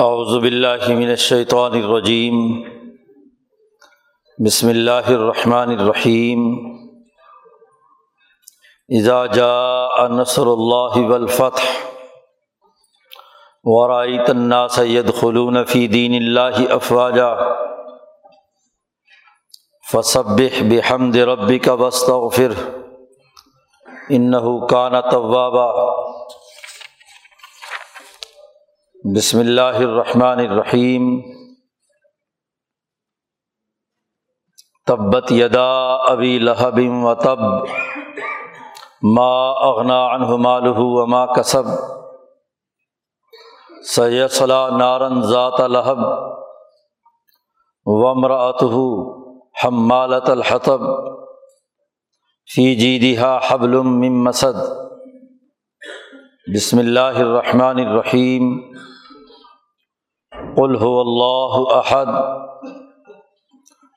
اعوذ باللہ من الشیطان الرجیم۔ بسم اللہ الرحمن الرحیم۔ اذا جاء نصر اللہ والفتح ورائیت الناس يدخلون فی دین اللہ افواجا فسبح بحمد ربک واستغفر انہ کان توابا۔ بسم اللہ الرحمن الرحیم۔ تبت یدا ابی لہب و تب۔ ما اغنا عنہ مالہ وما کسب۔ سیصلا نارن ذات لہب۔ ومرأتہ حمالت الحطب۔ فی جیدہا حبل من مسد۔ بسم اللہ الرحمن الرحیم۔ قل هو اللہ احد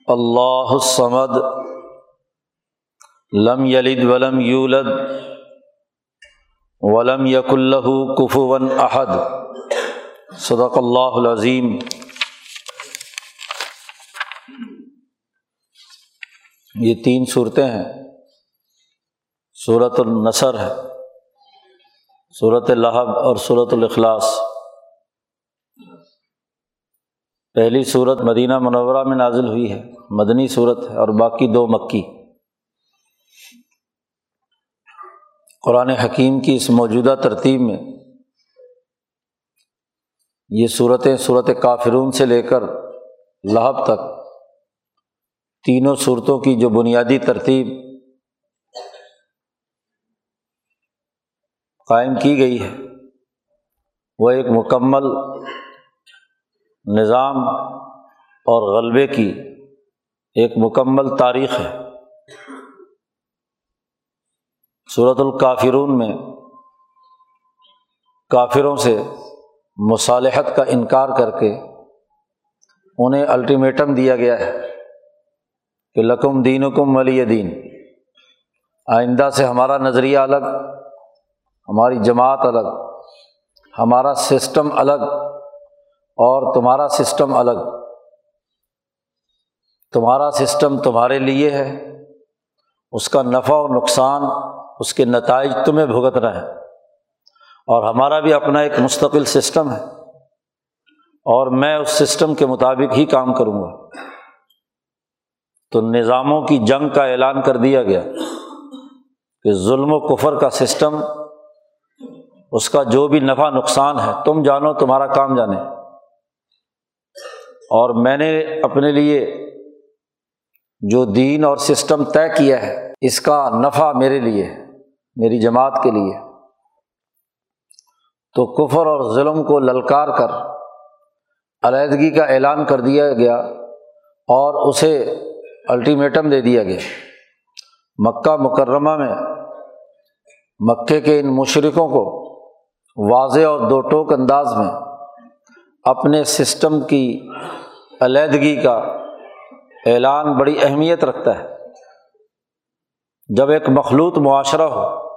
اللہ الصمد، لم یلد ولم یولد ولم یک اللہ کفوا احد صدق اللہ العظیم یہ تین صورتیں ہیں۔ صورت النصر ہے صورت لہب اور صورت الاخلاص پہلی صورت مدینہ منورہ میں نازل ہوئی ہے، مدنی صورت ہے اور باقی دو مکی۔ قرآن حکیم کی اس موجودہ ترتیب میں یہ صورتیں صورت کافرون سے لے کر لہب تک تینوں صورتوں کی جو بنیادی ترتیب قائم کی گئی ہے، وہ ایک مکمل نظام اور غلبے کی ایک مکمل تاریخ ہے۔ صورت الکافرون میں کافروں سے مصالحت کا انکار کر کے انہیں الٹیمیٹم دیا گیا ہے کہ لکم دین کم ولی دین۔ آئندہ سے ہمارا نظریہ الگ، ہماری جماعت الگ، ہمارا سسٹم الگ۔ اور تمہارا سسٹم الگ۔ تمہارا سسٹم تمہارے لیے ہے۔ اس کا نفع و نقصان، اس کے نتائج تمہیں بھگتنا ہے۔ اور ہمارا بھی اپنا ایک مستقل سسٹم ہے۔ اور میں اس سسٹم کے مطابق ہی کام کروں گا۔ تو نظاموں کی جنگ کا اعلان کر دیا گیا کہ ظلم و کفر کا سسٹم، اس کا جو بھی نفع نقصان ہے، تم جانو تمہارا کام جانے۔ اور میں نے اپنے لیے جو دین اور سسٹم طے کیا ہے، اس کا نفع میرے لیے، میری جماعت کے لیے، تو کفر اور ظلم کو للکار کر، علیحدگی کا اعلان کر دیا گیا اور اسے الٹیمیٹم دے دیا گیا۔ مکہ مکرمہ میں، مکے کے ان مشرقوں کو واضح اور دو ٹوک انداز میں اپنے سسٹم کی علیحدگی کا اعلان بڑی اہمیت رکھتا ہے۔ جب ایک مخلوط معاشرہ ہو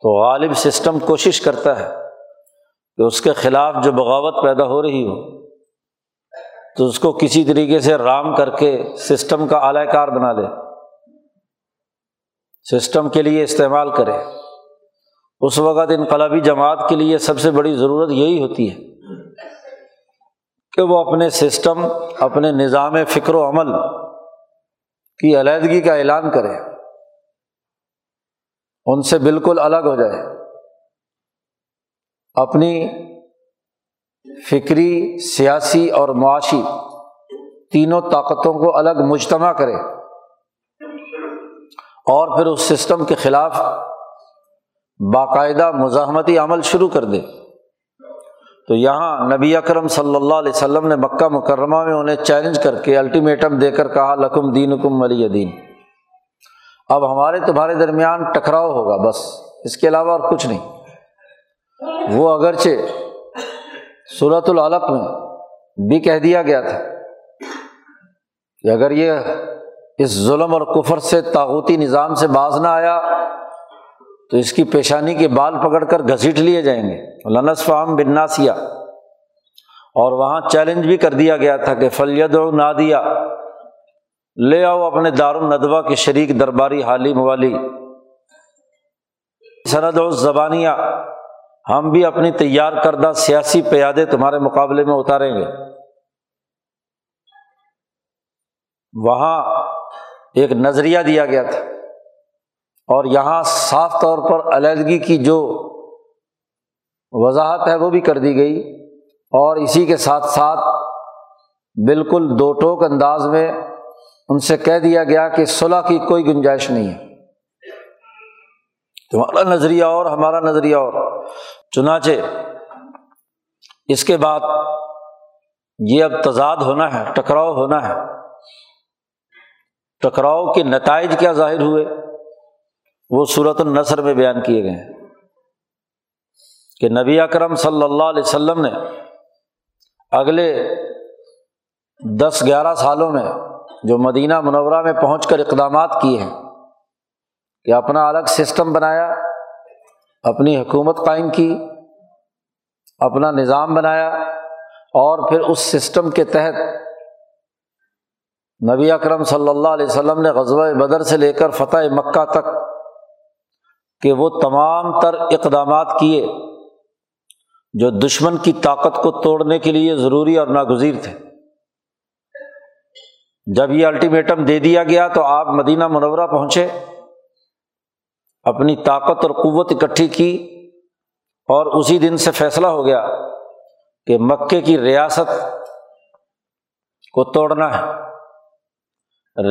تو غالب سسٹم کوشش کرتا ہے کہ اس کے خلاف جو بغاوت پیدا ہو رہی ہو، تو اس کو کسی طریقے سے رام کر کے سسٹم کا اعلی کار بنا لے۔ سسٹم کے لیے استعمال کرے۔ اس وقت انقلابی جماعت کے لیے سب سے بڑی ضرورت یہی ہوتی ہے۔ کہ وہ اپنے سسٹم، اپنے نظام فکر و عمل کی علیحدگی کا اعلان کرے ان سے بالکل الگ ہو جائے اپنی فکری، سیاسی اور معاشی تینوں طاقتوں کو الگ مجتمع کرے اور پھر اس سسٹم کے خلاف باقاعدہ مزاحمتی عمل شروع کر دے تو یہاں نبی اکرم صلی اللہ علیہ وسلم نے مکہ مکرمہ میں انہیں چیلنج کر کے الٹیمیٹم دے کر کہا، لکم دین کم ولی دین۔ اب ہمارے تمہارے درمیان ٹکراؤ ہوگا بس، اس کے علاوہ اور کچھ نہیں۔ وہ اگرچہ صورت العلق میں بھی کہہ دیا گیا تھا کہ اگر یہ اس ظلم اور کفر سے تاغوتی نظام سے باز نہ آیا تو اس کی پیشانی کے بال پکڑ کر گھسیٹ لیے جائیں گے۔ لنس فام بناسیا اور وہاں چیلنج بھی کر دیا گیا تھا کہ فلید و نادیا لے آؤ اپنے دار الندوہ کے شریک درباری حالی موالی سند و زبانیہ ہم بھی اپنی تیار کردہ سیاسی پیادے تمہارے مقابلے میں اتاریں گے۔ وہاں ایک نظریہ دیا گیا تھا۔ اور یہاں صاف طور پر علیحدگی کی جو وضاحت ہے وہ بھی کر دی گئی اور اسی کے ساتھ ساتھ بالکل دو ٹوک انداز میں ان سے کہہ دیا گیا کہ صلاح کی کوئی گنجائش نہیں ہے۔ تمہارا نظریہ اور ہمارا نظریہ اور۔ چنانچہ اس کے بعد یہ اب تضاد ہونا ہے، ٹکراؤ ہونا ہے۔ ٹکراؤ کے نتائج کیا ظاہر ہوئے؟ وہ صورت النثر میں بیان کیے گئے ہیں کہ نبی اکرم صلی اللہ علیہ وسلم نے اگلے دس گیارہ سالوں میں جو مدینہ منورہ میں پہنچ کر اقدامات کیے ہیں کہ اپنا الگ سسٹم بنایا، اپنی حکومت قائم کی، اپنا نظام بنایا اور پھر اس سسٹم کے تحت نبی اکرم صلی اللہ علیہ وسلم نے غزوہ بدر سے لے کر فتح مکہ تک کہ وہ تمام تر اقدامات کیے جو دشمن کی طاقت کو توڑنے کے لیے ضروری اور ناگزیر تھے۔ جب یہ الٹیمیٹم دے دیا گیا تو آپ مدینہ منورہ پہنچے، اپنی طاقت اور قوت اکٹھی کی اور اسی دن سے فیصلہ ہو گیا کہ مکے کی ریاست کو توڑنا ہے۔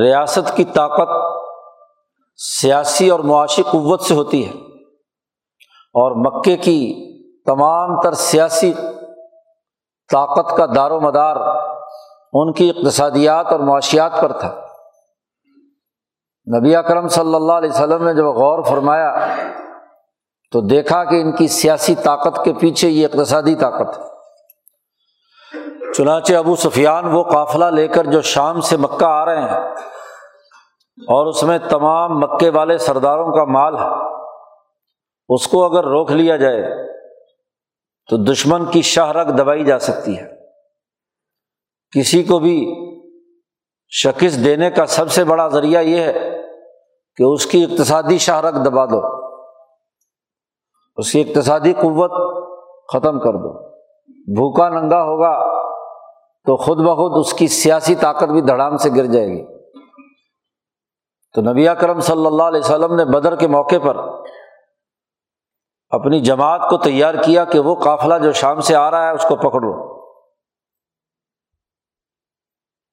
ریاست کی طاقت سیاسی اور معاشی قوت سے ہوتی ہے۔ اور مکے کی تمام تر سیاسی طاقت کا دار و مدار ان کی اقتصادیات اور معاشیات پر تھا۔ نبی اکرم صلی اللہ علیہ وسلم نے جب غور فرمایا تو دیکھا کہ ان کی سیاسی طاقت کے پیچھے یہ اقتصادی طاقت چنانچہ ابو سفیان وہ قافلہ لے کر جو شام سے مکہ آ رہے ہیں اور اس میں تمام مکے والے سرداروں کا مال ہے۔ اس کو اگر روک لیا جائے تو دشمن کی شاہ رگ دبائی جا سکتی ہے۔ کسی کو بھی شکست دینے کا سب سے بڑا ذریعہ یہ ہے کہ اس کی اقتصادی شہرت دبا دو۔ اس کی اقتصادی قوت ختم کر دو۔ بھوکا ننگا ہوگا تو خود بخود اس کی سیاسی طاقت بھی دھڑام سے گر جائے گی۔ تو نبی کرم صلی اللہ علیہ وسلم نے بدر کے موقع پر اپنی جماعت کو تیار کیا کہ وہ قافلہ جو شام سے آ رہا ہے اس کو پکڑو۔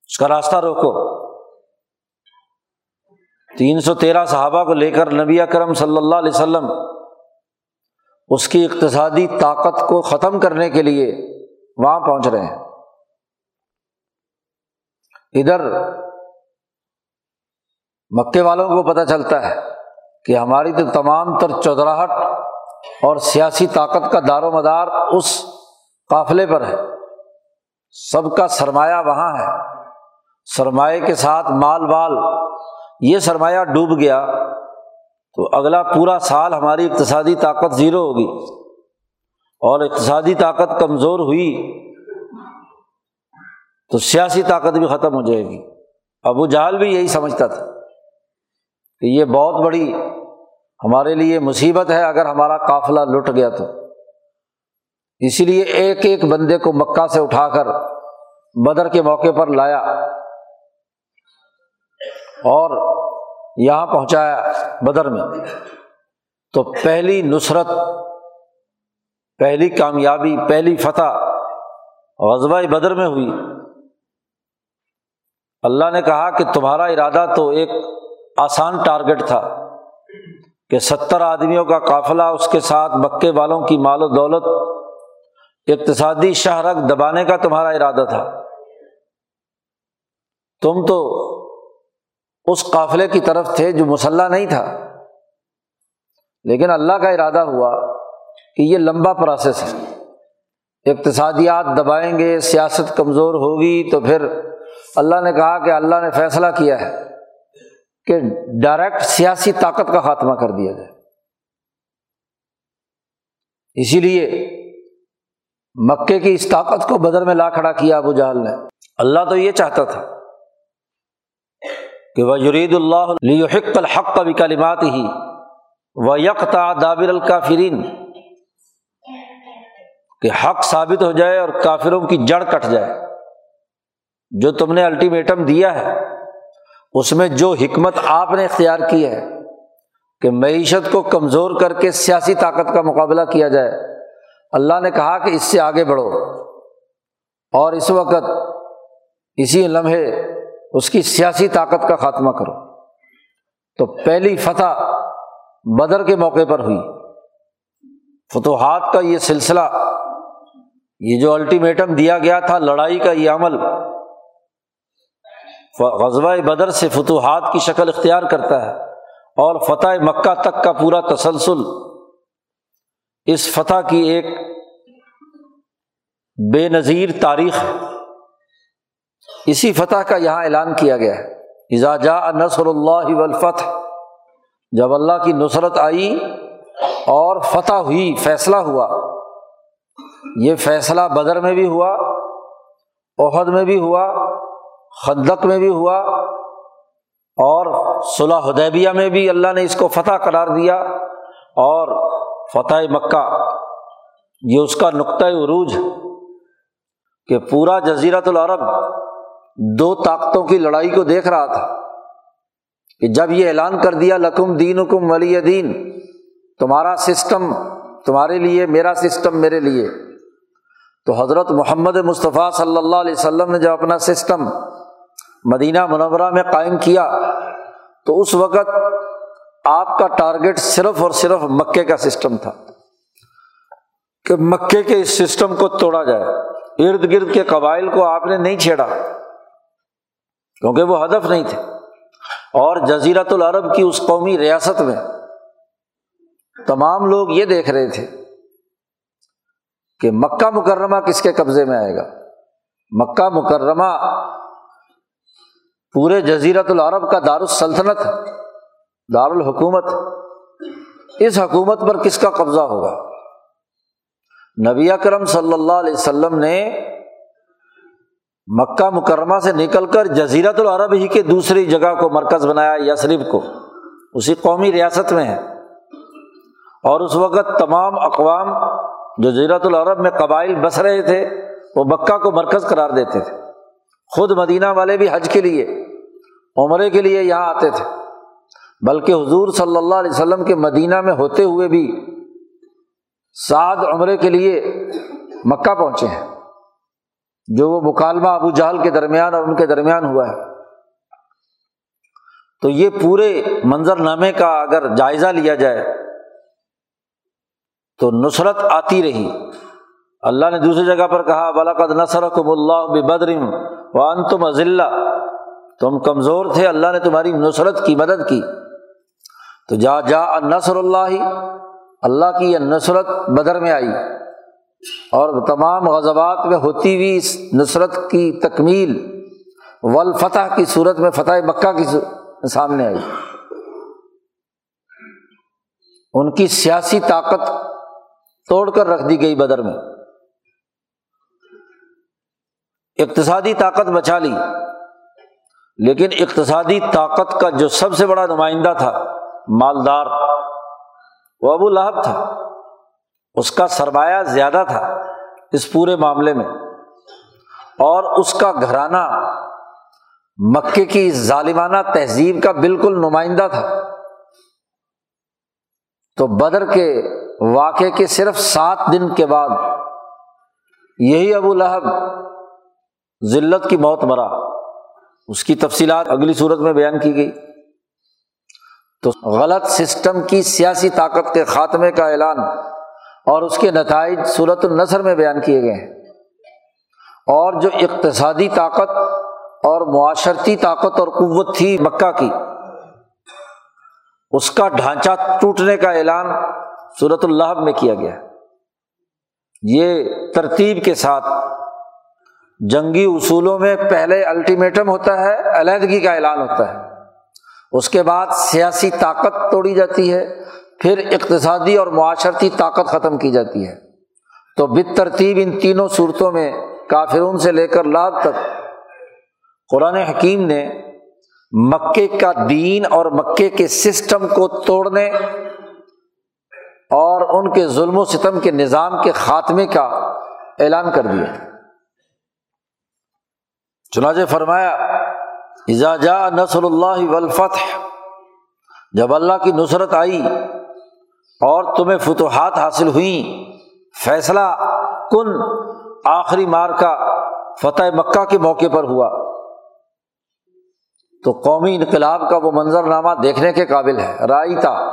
اس کا راستہ روکو۔ تین سو تیرہ صحابہ کو لے کر نبی اکرم صلی اللہ علیہ وسلم اس کی اقتصادی طاقت کو ختم کرنے کے لیے وہاں پہنچ رہے ہیں۔ ادھر مکے والوں کو پتہ چلتا ہے کہ ہماری تو تمام تر چودراہٹ اور سیاسی طاقت کا دار و مدار اس قافلے پر ہے۔ سب کا سرمایہ وہاں ہے۔ سرمایہ کے ساتھ مال بال۔ یہ سرمایہ ڈوب گیا۔ تو اگلا پورا سال ہماری اقتصادی طاقت زیرو ہوگی۔ اور اقتصادی طاقت کمزور ہوئی۔ تو سیاسی طاقت بھی ختم ہو جائے گی۔ ابو جہل بھی یہی سمجھتا تھا۔ کہ یہ بہت بڑی ہمارے لیے مصیبت ہے اگر ہمارا قافلہ لٹ گیا تو۔ اسی لیے ایک ایک بندے کو مکہ سے اٹھا کر بدر کے موقع پر لایا اور یہاں پہنچایا بدر میں۔ تو پہلی نصرت، پہلی کامیابی، پہلی فتح غزبۂ بدر میں ہوئی۔ اللہ نے کہا کہ تمہارا ارادہ تو ایک آسان ٹارگیٹ تھا کہ ستر آدمیوں کا قافلہ اس کے ساتھ مکے والوں کی مال و دولت، اقتصادی شہرک دبانے کا تمہارا ارادہ تھا۔ تم تو اس قافلے کی طرف تھے جو مسلح نہیں تھا۔ لیکن اللہ کا ارادہ ہوا کہ یہ لمبا پروسیس ہے۔ اقتصادیات دبائیں گے، سیاست کمزور ہوگی تو پھر اللہ نے کہا کہ اللہ نے فیصلہ کیا ہے۔ کہ ڈائریکٹ سیاسی طاقت کا خاتمہ کر دیا جائے۔ اسی لیے مکے کی اس طاقت کو بدر میں لا کھڑا کیا ابو جہل نے۔ اللہ تو یہ چاہتا تھا کہ وہ یرید اللہ لیحق الحق کا بھی کلمات ہی وہ یکتا دابر الکافرین۔ کہ حق ثابت ہو جائے اور کافروں کی جڑ کٹ جائے۔ جو تم نے الٹیمیٹم دیا ہے۔ اس میں جو حکمت آپ نے اختیار کی ہے کہ معیشت کو کمزور کر کے سیاسی طاقت کا مقابلہ کیا جائے، اللہ نے کہا کہ اس سے آگے بڑھو۔ اور اس وقت اسی لمحے اس کی سیاسی طاقت کا خاتمہ کرو۔ تو پہلی فتح بدر کے موقع پر ہوئی۔ فتوحات کا یہ سلسلہ، یہ جو الٹیمیٹم دیا گیا تھا لڑائی کا یہ عمل غزوہ بدر سے فتوحات کی شکل اختیار کرتا ہے اور فتح مکہ تک کا پورا تسلسل اس فتح کی ایک بے نظیر تاریخ اسی فتح کا یہاں اعلان کیا گیا ہے۔ اجاجا نصر اللہ والفتح، جب اللہ کی نصرت آئی اور فتح ہوئی، فیصلہ ہوا۔ یہ فیصلہ بدر میں بھی ہوا عہد میں بھی ہوا۔ خدق میں بھی ہوا اور صلاح حدیبیہ میں بھی اللہ نے اس کو فتح قرار دیا اور فتح مکہ، یہ اس کا نقطۂ عروج کہ پورا جزیرت العرب دو طاقتوں کی لڑائی کو دیکھ رہا تھا کہ جب یہ اعلان کر دیا، لکم دین حکم ولی دین، تمہارا سسٹم تمہارے لیے، میرا سسٹم میرے لیے۔ تو حضرت محمد مصطفیٰ صلی اللہ علیہ وسلم نے جب اپنا سسٹم مدینہ منورہ میں قائم کیا، تو اس وقت آپ کا ٹارگیٹ صرف اور صرف مکے کا سسٹم تھا کہ مکے کے اس سسٹم کو توڑا جائے۔ ارد گرد کے قبائل کو آپ نے نہیں چھیڑا، کیونکہ وہ ہدف نہیں تھے۔ اور جزیرت العرب کی اس قومی ریاست میں تمام لوگ یہ دیکھ رہے تھے کہ مکہ مکرمہ کس کے قبضے میں آئے گا۔ مکہ مکرمہ پورے جزیرت العرب کا دارالسلطنت، دارالحکومت، اس حکومت پر کس کا قبضہ ہوگا؟ نبی اکرم صلی اللہ علیہ وسلم نے مکہ مکرمہ سے نکل کر جزیرت العرب ہی کے دوسری جگہ کو، مرکز بنایا یسریف کو۔ اسی قومی ریاست میں ہے۔ اور اس وقت تمام اقوام جو زیرت العرب میں قبائل بس رہے تھے، وہ مکہ کو مرکز قرار دیتے تھے۔ خود مدینہ والے بھی حج کے لیے، عمرے کے لیے یہاں آتے تھے۔ بلکہ حضور صلی اللہ علیہ وسلم کے مدینہ میں ہوتے ہوئے بھی سعد عمرے کے لیے مکہ پہنچے ہیں۔ جو وہ مکالمہ ابو جہل کے درمیان اور ان کے درمیان ہوا ہے۔ تو یہ پورے منظر نامے کا اگر جائزہ لیا جائے تو نصرت آتی رہی۔ اللہ نے دوسری جگہ پر کہا بلاقد نثر کم اللہ بدرم وان تم ازلّہ تم کمزور تھے، اللہ نے تمہاری نصرت کی، مدد کی۔ تو جا جا نثر اللہ۔ اللہ کی یہ نصرت بدر میں آئی۔ اور تمام غزبات میں ہوتی ہوئی اس نصرت کی تکمیل، والفتح کی صورت میں، فتح مکہ کی سامنے آئی۔ ان کی سیاسی طاقت توڑ کر رکھ دی گئی بدر میں۔ اقتصادی طاقت بچا لی۔ لیکن اقتصادی طاقت کا جو سب سے بڑا نمائندہ تھا، مالدار، وہ ابو لہب تھا۔ اس کا سرمایہ زیادہ تھا اس پورے معاملے میں۔ اور اس کا گھرانہ مکے کی ظالمانہ تہذیب کا بالکل نمائندہ تھا۔ تو بدر کے واقعے کے صرف سات دن کے بعد یہی ابو لہب ذلت کی موت مرا۔ اس کی تفصیلات اگلی صورت میں بیان کی گئی۔ تو غلط سسٹم کی سیاسی طاقت کے خاتمے کا اعلان اور اس کے نتائج صورت النثر میں بیان کیے گئے۔ ہیں اور جو اقتصادی طاقت اور معاشرتی طاقت اور قوت تھی مکہ کی، اس کا ڈھانچہ ٹوٹنے کا اعلان صورت اللہ میں کیا گیا۔ یہ ترتیب کے ساتھ جنگی اصولوں میں پہلے الٹیمیٹم ہوتا ہے، علیحدگی کا اعلان ہوتا ہے۔ اس کے بعد سیاسی طاقت توڑی جاتی ہے، پھر اقتصادی اور معاشرتی طاقت ختم کی جاتی ہے۔ تو بترتیب ان تینوں صورتوں میں کافرون سے لے کر لاد تک، قرآن حکیم نے مکے کا دین اور مکے کے سسٹم کو توڑنے اور ان کے ظلم و ستم کے نظام کے خاتمے کا اعلان کر دیا۔ چنانچہ فرمایا اجاجا نصر اللہ ولفتح جب اللہ کی نصرت آئی اور تمہیں فتوحات حاصل ہوئیں، فیصلہ کن آخری مار کا فتح مکہ کے موقع پر ہوا۔ تو قومی انقلاب کا وہ منظر نامہ دیکھنے کے قابل ہے رائتا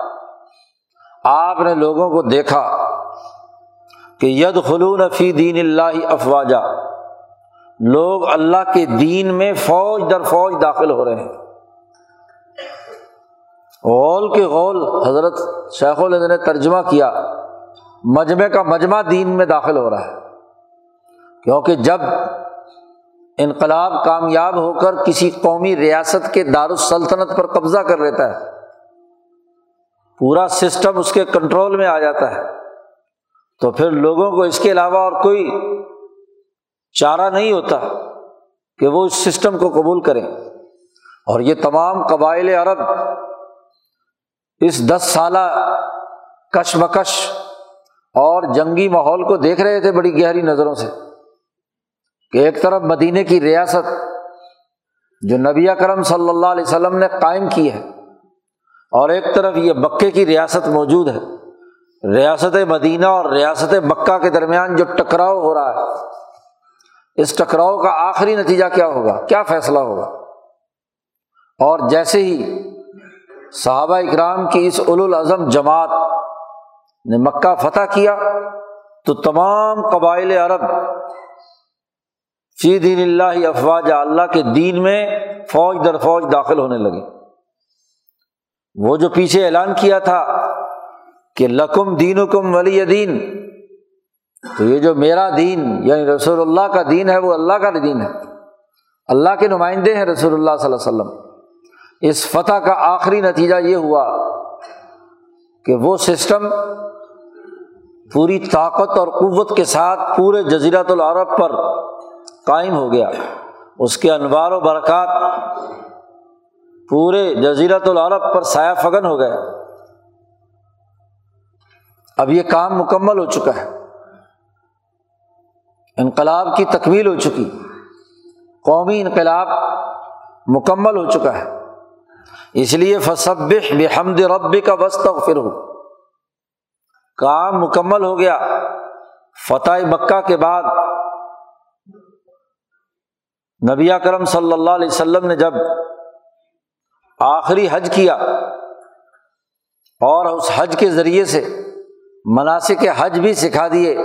آپ نے لوگوں کو دیکھا کہ ید خلون فی دین اللہ افواجہ لوگ اللہ کے دین میں فوج در فوج داخل ہو رہے ہیں۔ غول کے غول حضرت شیخ الد نے ترجمہ کیا، مجمع کا مجمع دین میں داخل ہو رہا ہے۔ کیونکہ جب انقلاب کامیاب ہو کر کسی قومی ریاست کے دارالسلطنت پر قبضہ کر لیتا ہے، پورا سسٹم اس کے کنٹرول میں آ جاتا ہے۔ تو پھر لوگوں کو اس کے علاوہ اور کوئی چارہ نہیں ہوتا کہ وہ اس سسٹم کو قبول کریں۔ اور یہ تمام قبائل عرب اس دس سالہ کشمکش اور جنگی ماحول کو دیکھ رہے تھے بڑی گہری نظروں سے کہ ایک طرف مدینے کی ریاست جو نبی کرم صلی اللہ علیہ وسلم نے قائم کی ہے اور ایک طرف یہ مکے کی ریاست موجود ہے۔ ریاست مدینہ اور ریاست مکہ کے درمیان جو ٹکراؤ ہو رہا ہے۔ اس ٹکراؤ کا آخری نتیجہ کیا ہوگا؟ کیا فیصلہ ہوگا؟ اور جیسے ہی صحابہ اکرام کی اس الاظم جماعت نے مکہ فتح کیا، تو تمام قبائل عرب فی دین اللہ افواج اللہ کے دین میں فوج در فوج داخل ہونے لگے۔ وہ جو پیچھے اعلان کیا تھا کہ لکم دین کم ولی دین تو یہ جو میرا دین یعنی رسول اللہ کا دین ہے وہ اللہ کا دین ہے۔ اللہ کے نمائندے ہیں رسول اللہ صلی اللہ علیہ وسلم۔ اس فتح کا آخری نتیجہ یہ ہوا کہ وہ سسٹم پوری طاقت اور قوت کے ساتھ پورے جزیرت العرب پر قائم ہو گیا۔ اس کے انوار و برکات پورے جزیرت العرب پر سایہ فگن ہو گئے اب یہ کام مکمل ہو چکا ہے۔ انقلاب کی تکمیل ہو چکی۔ قومی انقلاب مکمل ہو چکا ہے۔ اس لیے فصب بحمد رب کا وسط ہو کام مکمل ہو گیا۔ فتح مکہ کے بعد نبی کرم صلی اللہ علیہ وسلم نے جب آخری حج کیا اور اس حج کے ذریعے سے مناسب حج بھی سکھا دیے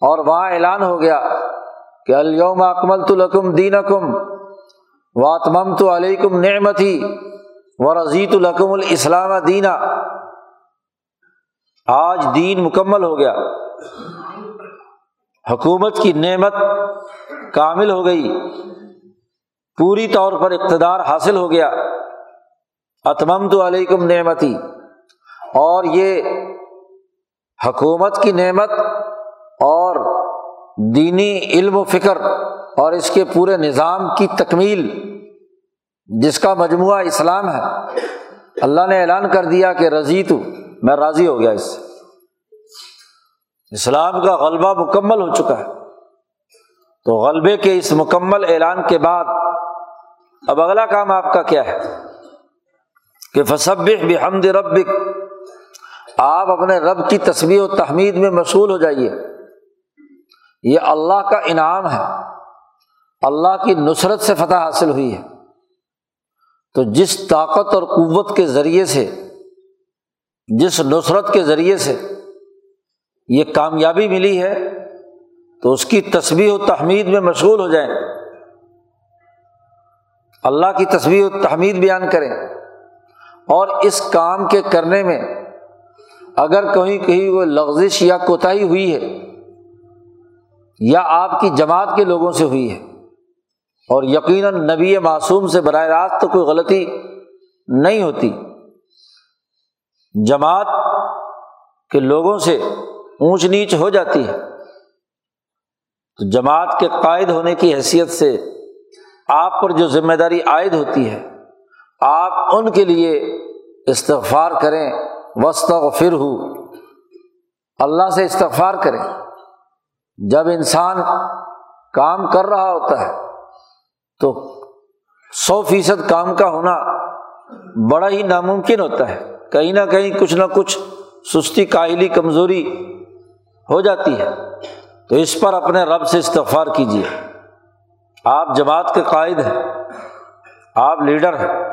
اور وہاں اعلان ہو گیا کہ الوم اکمل تو لکم دین اکم واتمم تو علیکم نعمتی و رضیت الحکم الاسلام دینا۔ آج دین مکمل ہو گیا۔ حکومت کی نعمت کامل ہو گئی۔ پوری طور پر اقتدار حاصل ہو گیا۔ اتمم تو علیکم نعمتی۔ اور یہ حکومت کی نعمت اور دینی علم و فکر اور اس کے پورے نظام کی تکمیل، جس کا مجموعہ اسلام ہے۔ اللہ نے اعلان کر دیا کہ رضی تو، میں راضی ہو گیا اس سے۔ اسلام کا غلبہ مکمل ہو چکا ہے۔ تو غلبے کے اس مکمل اعلان کے بعد، اب اگلا کام آپ کا کیا ہے؟ کہ فصب بحمد ربک، آپ اپنے رب کی تصویر و تحمید میں مشغول ہو جائیے۔ یہ اللہ کا انعام ہے۔ اللہ کی نصرت سے فتح حاصل ہوئی ہے۔ تو جس طاقت اور قوت کے ذریعے سے، جس نصرت کے ذریعے سے یہ کامیابی ملی ہے، تو اس کی تصویر و تحمید میں مشغول ہو جائیں۔ اللہ کی تصویر و تحمید بیان کریں۔ اور اس کام کے کرنے میں اگر کہیں کہیں وہ لغزش یا کوتاہی ہوئی ہے یا آپ کی جماعت کے لوگوں سے ہوئی ہے۔ اور یقیناً نبی معصوم سے براہ راست تو کوئی غلطی نہیں ہوتی۔ جماعت کے لوگوں سے اونچ نیچ ہو جاتی ہے۔ تو جماعت کے قائد ہونے کی حیثیت سے آپ پر جو ذمہ داری عائد ہوتی ہے، آپ ان کے لیے استغفار کریں۔ وسط و پھر ہو اللہ سے استغفار کریں۔ جب انسان کام کر رہا ہوتا ہے، تو سو فیصد کام کا ہونا بڑا ہی ناممکن ہوتا ہے۔ کہیں نہ کہیں کچھ نہ کچھ سستی، کاہلی، کمزوری ہو جاتی ہے۔ تو اس پر اپنے رب سے استغفار کیجیے آپ جماعت کے قائد ہیں، آپ لیڈر ہیں،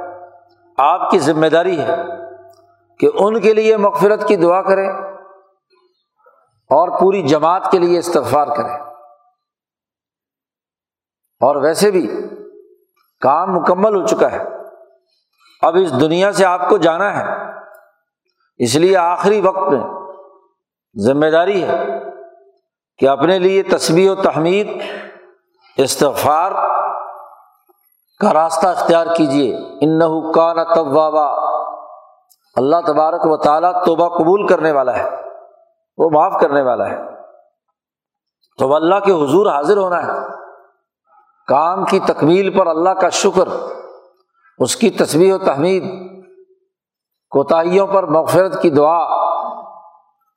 آپ کی ذمہ داری ہے کہ ان کے لیے مغفرت کی دعا کریں۔ اور پوری جماعت کے لیے استغفار کریں اور ویسے بھی کام مکمل ہو چکا ہے۔ اب اس دنیا سے آپ کو جانا ہے۔ اس لیے آخری وقت میں ذمہ داری ہے کہ اپنے لیے تصویر و تحمید، استغفار کا راستہ اختیار کیجیے ان کا نہ طبابا اللہ تبارک و تعالیٰ توبہ قبول کرنے والا ہے۔ وہ معاف کرنے والا ہے۔ تو اللہ کے حضور حاضر ہونا ہے۔ کام کی تکمیل پر اللہ کا شکر، اس کی تصویر و تحمید، کوتاہیوں پر مغفرت کی دعا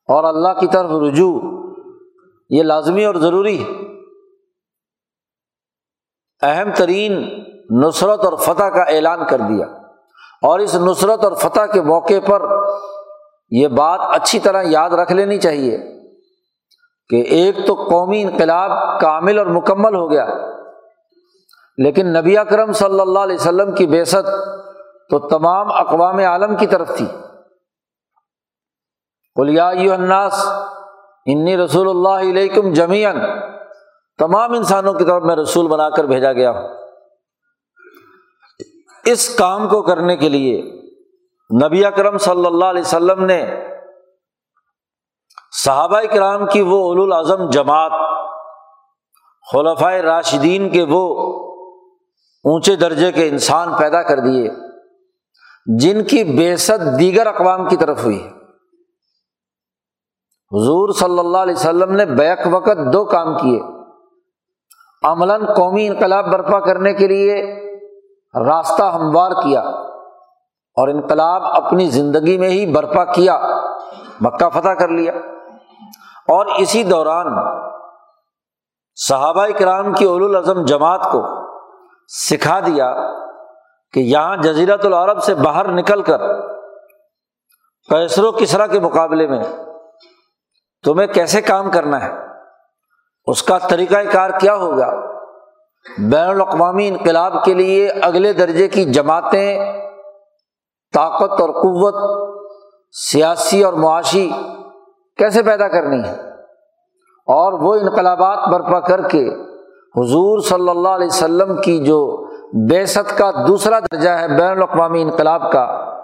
اور اللہ کی طرف رجوع، یہ لازمی اور ضروری ہے۔ اہم ترین نصرت اور فتح کا اعلان کر دیا۔ اور اس نصرت اور فتح کے موقع پر یہ بات اچھی طرح یاد رکھ لینی چاہیے کہ ایک تو قومی انقلاب کامل اور مکمل ہو گیا، لیکن نبی اکرم صلی اللہ علیہ وسلم کی بےست تو تمام اقوام عالم کی طرف تھی۔ الناس، انی رسول اللہ علیکم جمیان تمام انسانوں کی طرف میں رسول بنا کر بھیجا گیا ہوں۔ اس کام کو کرنے کے لیے نبی اکرم صلی اللہ علیہ وسلم نے صحابہ کرام کی وہ اول الاظم جماعت خلفۂ راشدین کے وہ اونچے درجے کے انسان پیدا کر دیے، جن کی بےسط دیگر اقوام کی طرف ہوئی۔ حضور صلی اللہ علیہ وسلم نے بیک وقت دو کام کیے۔ عملاً قومی انقلاب برپا کرنے کے لیے راستہ ہموار کیا۔ اور انقلاب اپنی زندگی میں ہی برپا کیا، مکہ فتح کر لیا۔ اور اسی دوران صحابہ کرام کی اول الاظم جماعت کو سکھا دیا کہ یہاں جزیرت العرب سے باہر نکل کر کیسر و کسرا کے مقابلے میں تمہیں کیسے کام کرنا ہے؟ اس کا طریقۂ کار کیا ہوگا بین الاقوامی انقلاب کے لیے اگلے درجے کی جماعتیں طاقت اور قوت، سیاسی اور معاشی کیسے پیدا کرنی ہے؟ اور وہ انقلابات برپا کر کے حضور صلی اللہ علیہ وسلم کی جو بیست کا دوسرا درجہ ہے بین الاقوامی انقلاب کا،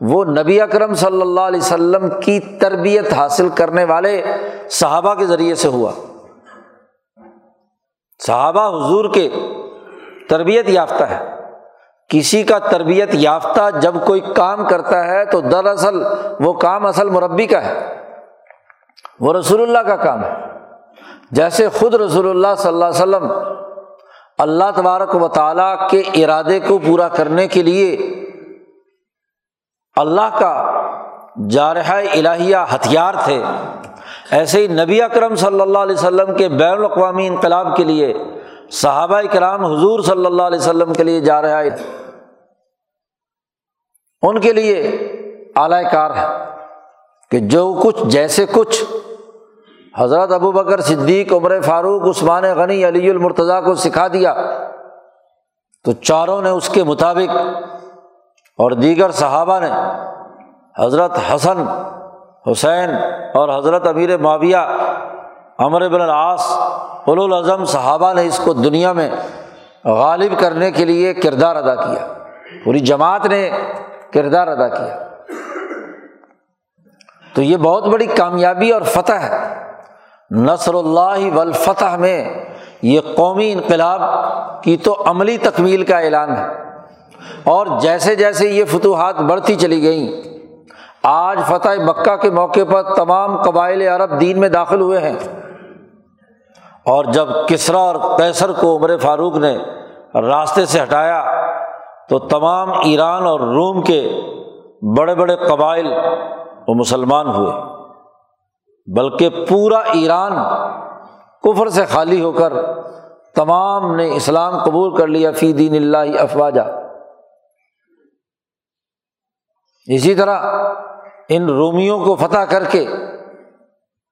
وہ نبی اکرم صلی اللہ علیہ وسلم کی تربیت حاصل کرنے والے صحابہ کے ذریعے سے ہوا۔ صحابہ حضور کے تربیت یافتہ ہے۔ کسی کا تربیت یافتہ جب کوئی کام کرتا ہے تو دراصل وہ کام اصل مربی کا ہے۔ وہ رسول اللہ کا کام ہے۔ جیسے خود رسول اللہ صلی اللہ علیہ وسلم اللہ تبارک و تعالیٰ کے ارادے کو پورا کرنے کے لیے اللہ کا جارحہ الہیہ ہتھیار تھے، ایسے ہی نبی اکرم صلی اللہ علیہ وسلم کے بین الاقوامی انقلاب کے لیے صحابہ کرام حضور صلی اللہ علیہ وسلم کے لیے جا رہا ہے ان کے لیے اعلی کار ہے کہ جو کچھ جیسے کچھ حضرت ابو بکر صدیق، عمر فاروق، عثمان غنی، علی المرتضیٰ کو سکھا دیا، تو چاروں نے اس کے مطابق اور دیگر صحابہ نے حضرت حسن، حسین اور حضرت امیر معاویہ امر بن العاص الاظم صحابہ نے اس کو دنیا میں غالب کرنے کے لیے کردار ادا کیا۔ پوری جماعت نے کردار ادا کیا۔ تو یہ بہت بڑی کامیابی اور فتح ہے۔ نثر اللہ والفتح میں یہ قومی انقلاب کی تو عملی تکمیل کا اعلان ہے۔ اور جیسے جیسے یہ فتوحات بڑھتی چلی گئیں، آج فتح مکہ کے موقع پر تمام قبائل عرب دین میں داخل ہوئے ہیں۔ اور جب کسرا اور کیسر کو عمر فاروق نے راستے سے ہٹایا تو تمام ایران اور روم کے بڑے بڑے قبائل وہ مسلمان ہوئے، بلکہ پورا ایران کفر سے خالی ہو کر تمام نے اسلام قبول کر لیا، فی دین اللہ افواجہ اسی طرح ان رومیوں کو فتح کر کے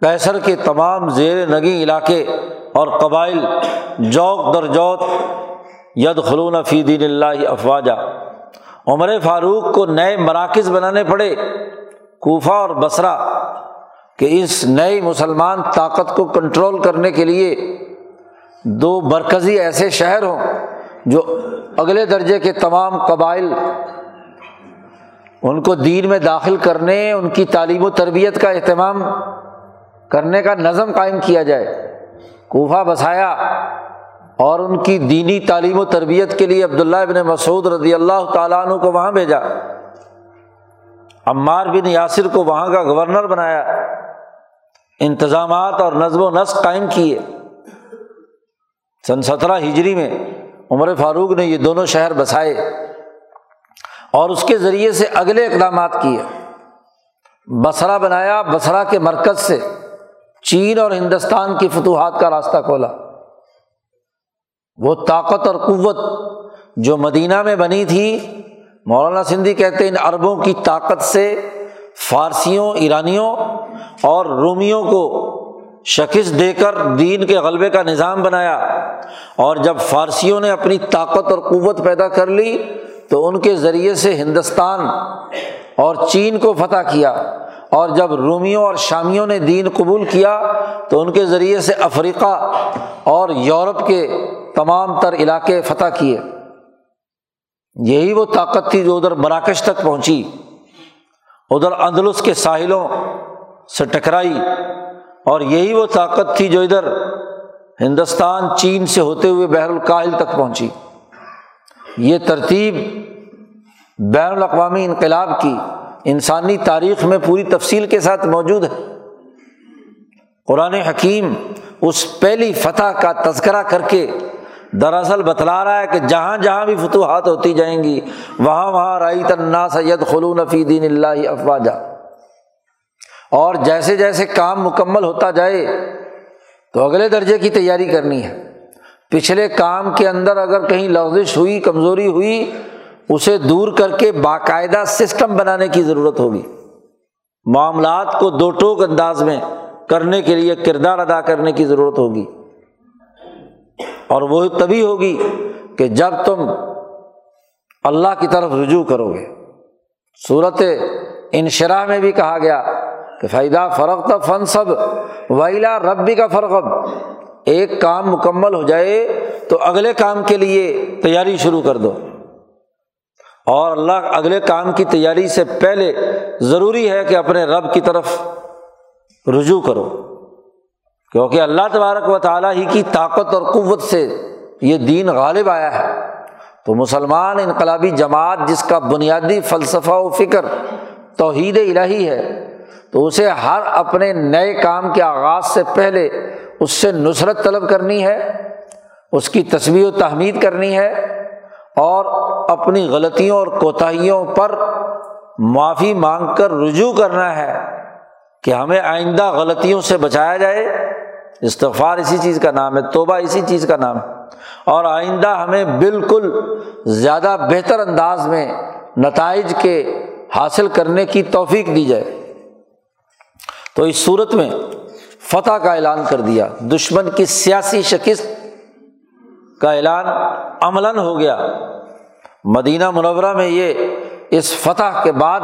کیسر کے تمام زیر نگی علاقے اور قبائل جوک در جوت ید خلون فی دین اللہ افواجہ عمر فاروق کو نئے مراکز بنانے پڑے، کوفہ اور بسرا کہ اس نئے مسلمان طاقت کو کنٹرول کرنے کے لیے دو مرکزی ایسے شہر ہوں جو اگلے درجے کے تمام قبائل ان کو دین میں داخل کرنے، ان کی تعلیم و تربیت کا اہتمام کرنے کا نظم قائم کیا جائے۔ کوفہ بسایا اور ان کی دینی تعلیم و تربیت کے لیے عبداللہ ابن مسعود رضی اللہ تعالیٰ عنہ کو وہاں بھیجا۔ عمار بن یاسر کو وہاں کا گورنر بنایا۔ انتظامات اور نظم و نسق قائم کیے۔ سن سترہ ہجری میں عمر فاروق نے یہ دونوں شہر بسائے اور اس کے ذریعے سے اگلے اقدامات کیے۔ بسرا بنایا بسرا کے مرکز سے۔ چین اور ہندوستان کی فتوحات کا راستہ کھولا۔ وہ طاقت اور قوت جو مدینہ میں بنی تھی، مولانا سندھی کہتے ان عربوں کی طاقت سے فارسیوں، ایرانیوں اور رومیوں کو شکست دے کر دین کے غلبے کا نظام بنایا۔ اور جب فارسیوں نے اپنی طاقت اور قوت پیدا کر لی، تو ان کے ذریعے سے ہندوستان اور چین کو فتح کیا اور جب رومیوں اور شامیوں نے دین قبول کیا تو ان کے ذریعے سے افریقہ اور یورپ کے تمام تر علاقے فتح کیے۔ یہی وہ طاقت تھی جو ادھر مراکش تک پہنچی۔ ادھر اندلس کے ساحلوں سے ٹکرائی۔ اور یہی وہ طاقت تھی جو ادھر ہندوستان، چین سے ہوتے ہوئے بحر الکاہل تک پہنچی۔ یہ ترتیب بین الاقوامی انقلاب کی انسانی تاریخ میں پوری تفصیل کے ساتھ موجود ہے۔ قرآن حکیم اس پہلی فتح کا تذکرہ کر کے دراصل بتلا رہا ہے کہ جہاں جہاں بھی فتوحات ہوتی جائیں گی، وہاں وہاں رائی تنا سید خلون فی دین اللہ افواجہ اور جیسے جیسے کام مکمل ہوتا جائے تو اگلے درجے کی تیاری کرنی ہے۔ پچھلے کام کے اندر اگر کہیں لغزش ہوئی، کمزوری ہوئی اسے دور کر کے باقاعدہ سسٹم بنانے کی ضرورت ہوگی۔ معاملات کو دو ٹوک انداز میں کرنے کے لیے کردار ادا کرنے کی ضرورت ہوگی۔ اور وہ تبھی ہوگی کہ جب تم اللہ کی طرف رجوع کرو گے صورت انشرا میں بھی کہا گیا کہ فائدہ فرق تھا فن سب ویلا ربی کا فرق ایک کام مکمل ہو جائے تو اگلے کام کے لیے تیاری شروع کر دو۔ اور اللہ اگلے کام کی تیاری سے پہلے ضروری ہے کہ اپنے رب کی طرف رجوع کرو۔ کیونکہ اللہ تبارک و تعالیٰ ہی کی طاقت اور قوت سے یہ دین غالب آیا ہے۔ تو مسلمان انقلابی جماعت جس کا بنیادی فلسفہ و فکر توحید الہی ہے، تو اسے ہر اپنے نئے کام کے آغاز سے پہلے اس سے نصرت طلب کرنی ہے، اس کی تصویر و تحمید کرنی ہے اور اپنی غلطیوں اور کوتاہیوں پر معافی مانگ کر رجوع کرنا ہے کہ ہمیں آئندہ غلطیوں سے بچایا جائے۔ استغفار اسی چیز کا نام ہے، توبہ اسی چیز کا نام ہے۔ اور آئندہ ہمیں بالکل زیادہ بہتر انداز میں نتائج کے حاصل کرنے کی توفیق دی جائے۔ تو اس صورت میں فتح کا اعلان کر دیا۔ دشمن کی سیاسی شکست کا اعلان عملاً ہو گیا۔ مدینہ منورہ میں یہ اس فتح کے بعد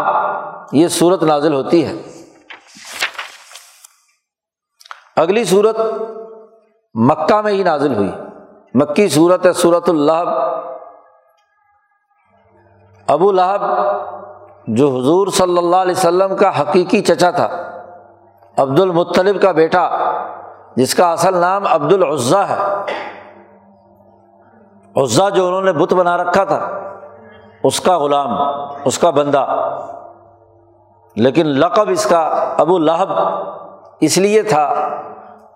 یہ صورت نازل ہوتی ہے۔ اگلی صورت مکہ میں ہی نازل ہوئی۔ مکی صورت ہے صورت اللہ ابو لہب جو حضور صلی اللہ علیہ وسلم کا حقیقی چچا تھا عبد المطلب کا بیٹا، جس کا اصل نام عبد العضا ہے۔ عزا جو انہوں نے بت بنا رکھا تھا، اس کا غلام، اس کا بندہ۔ لیکن لقب اس کا ابو لہب اس لیے تھا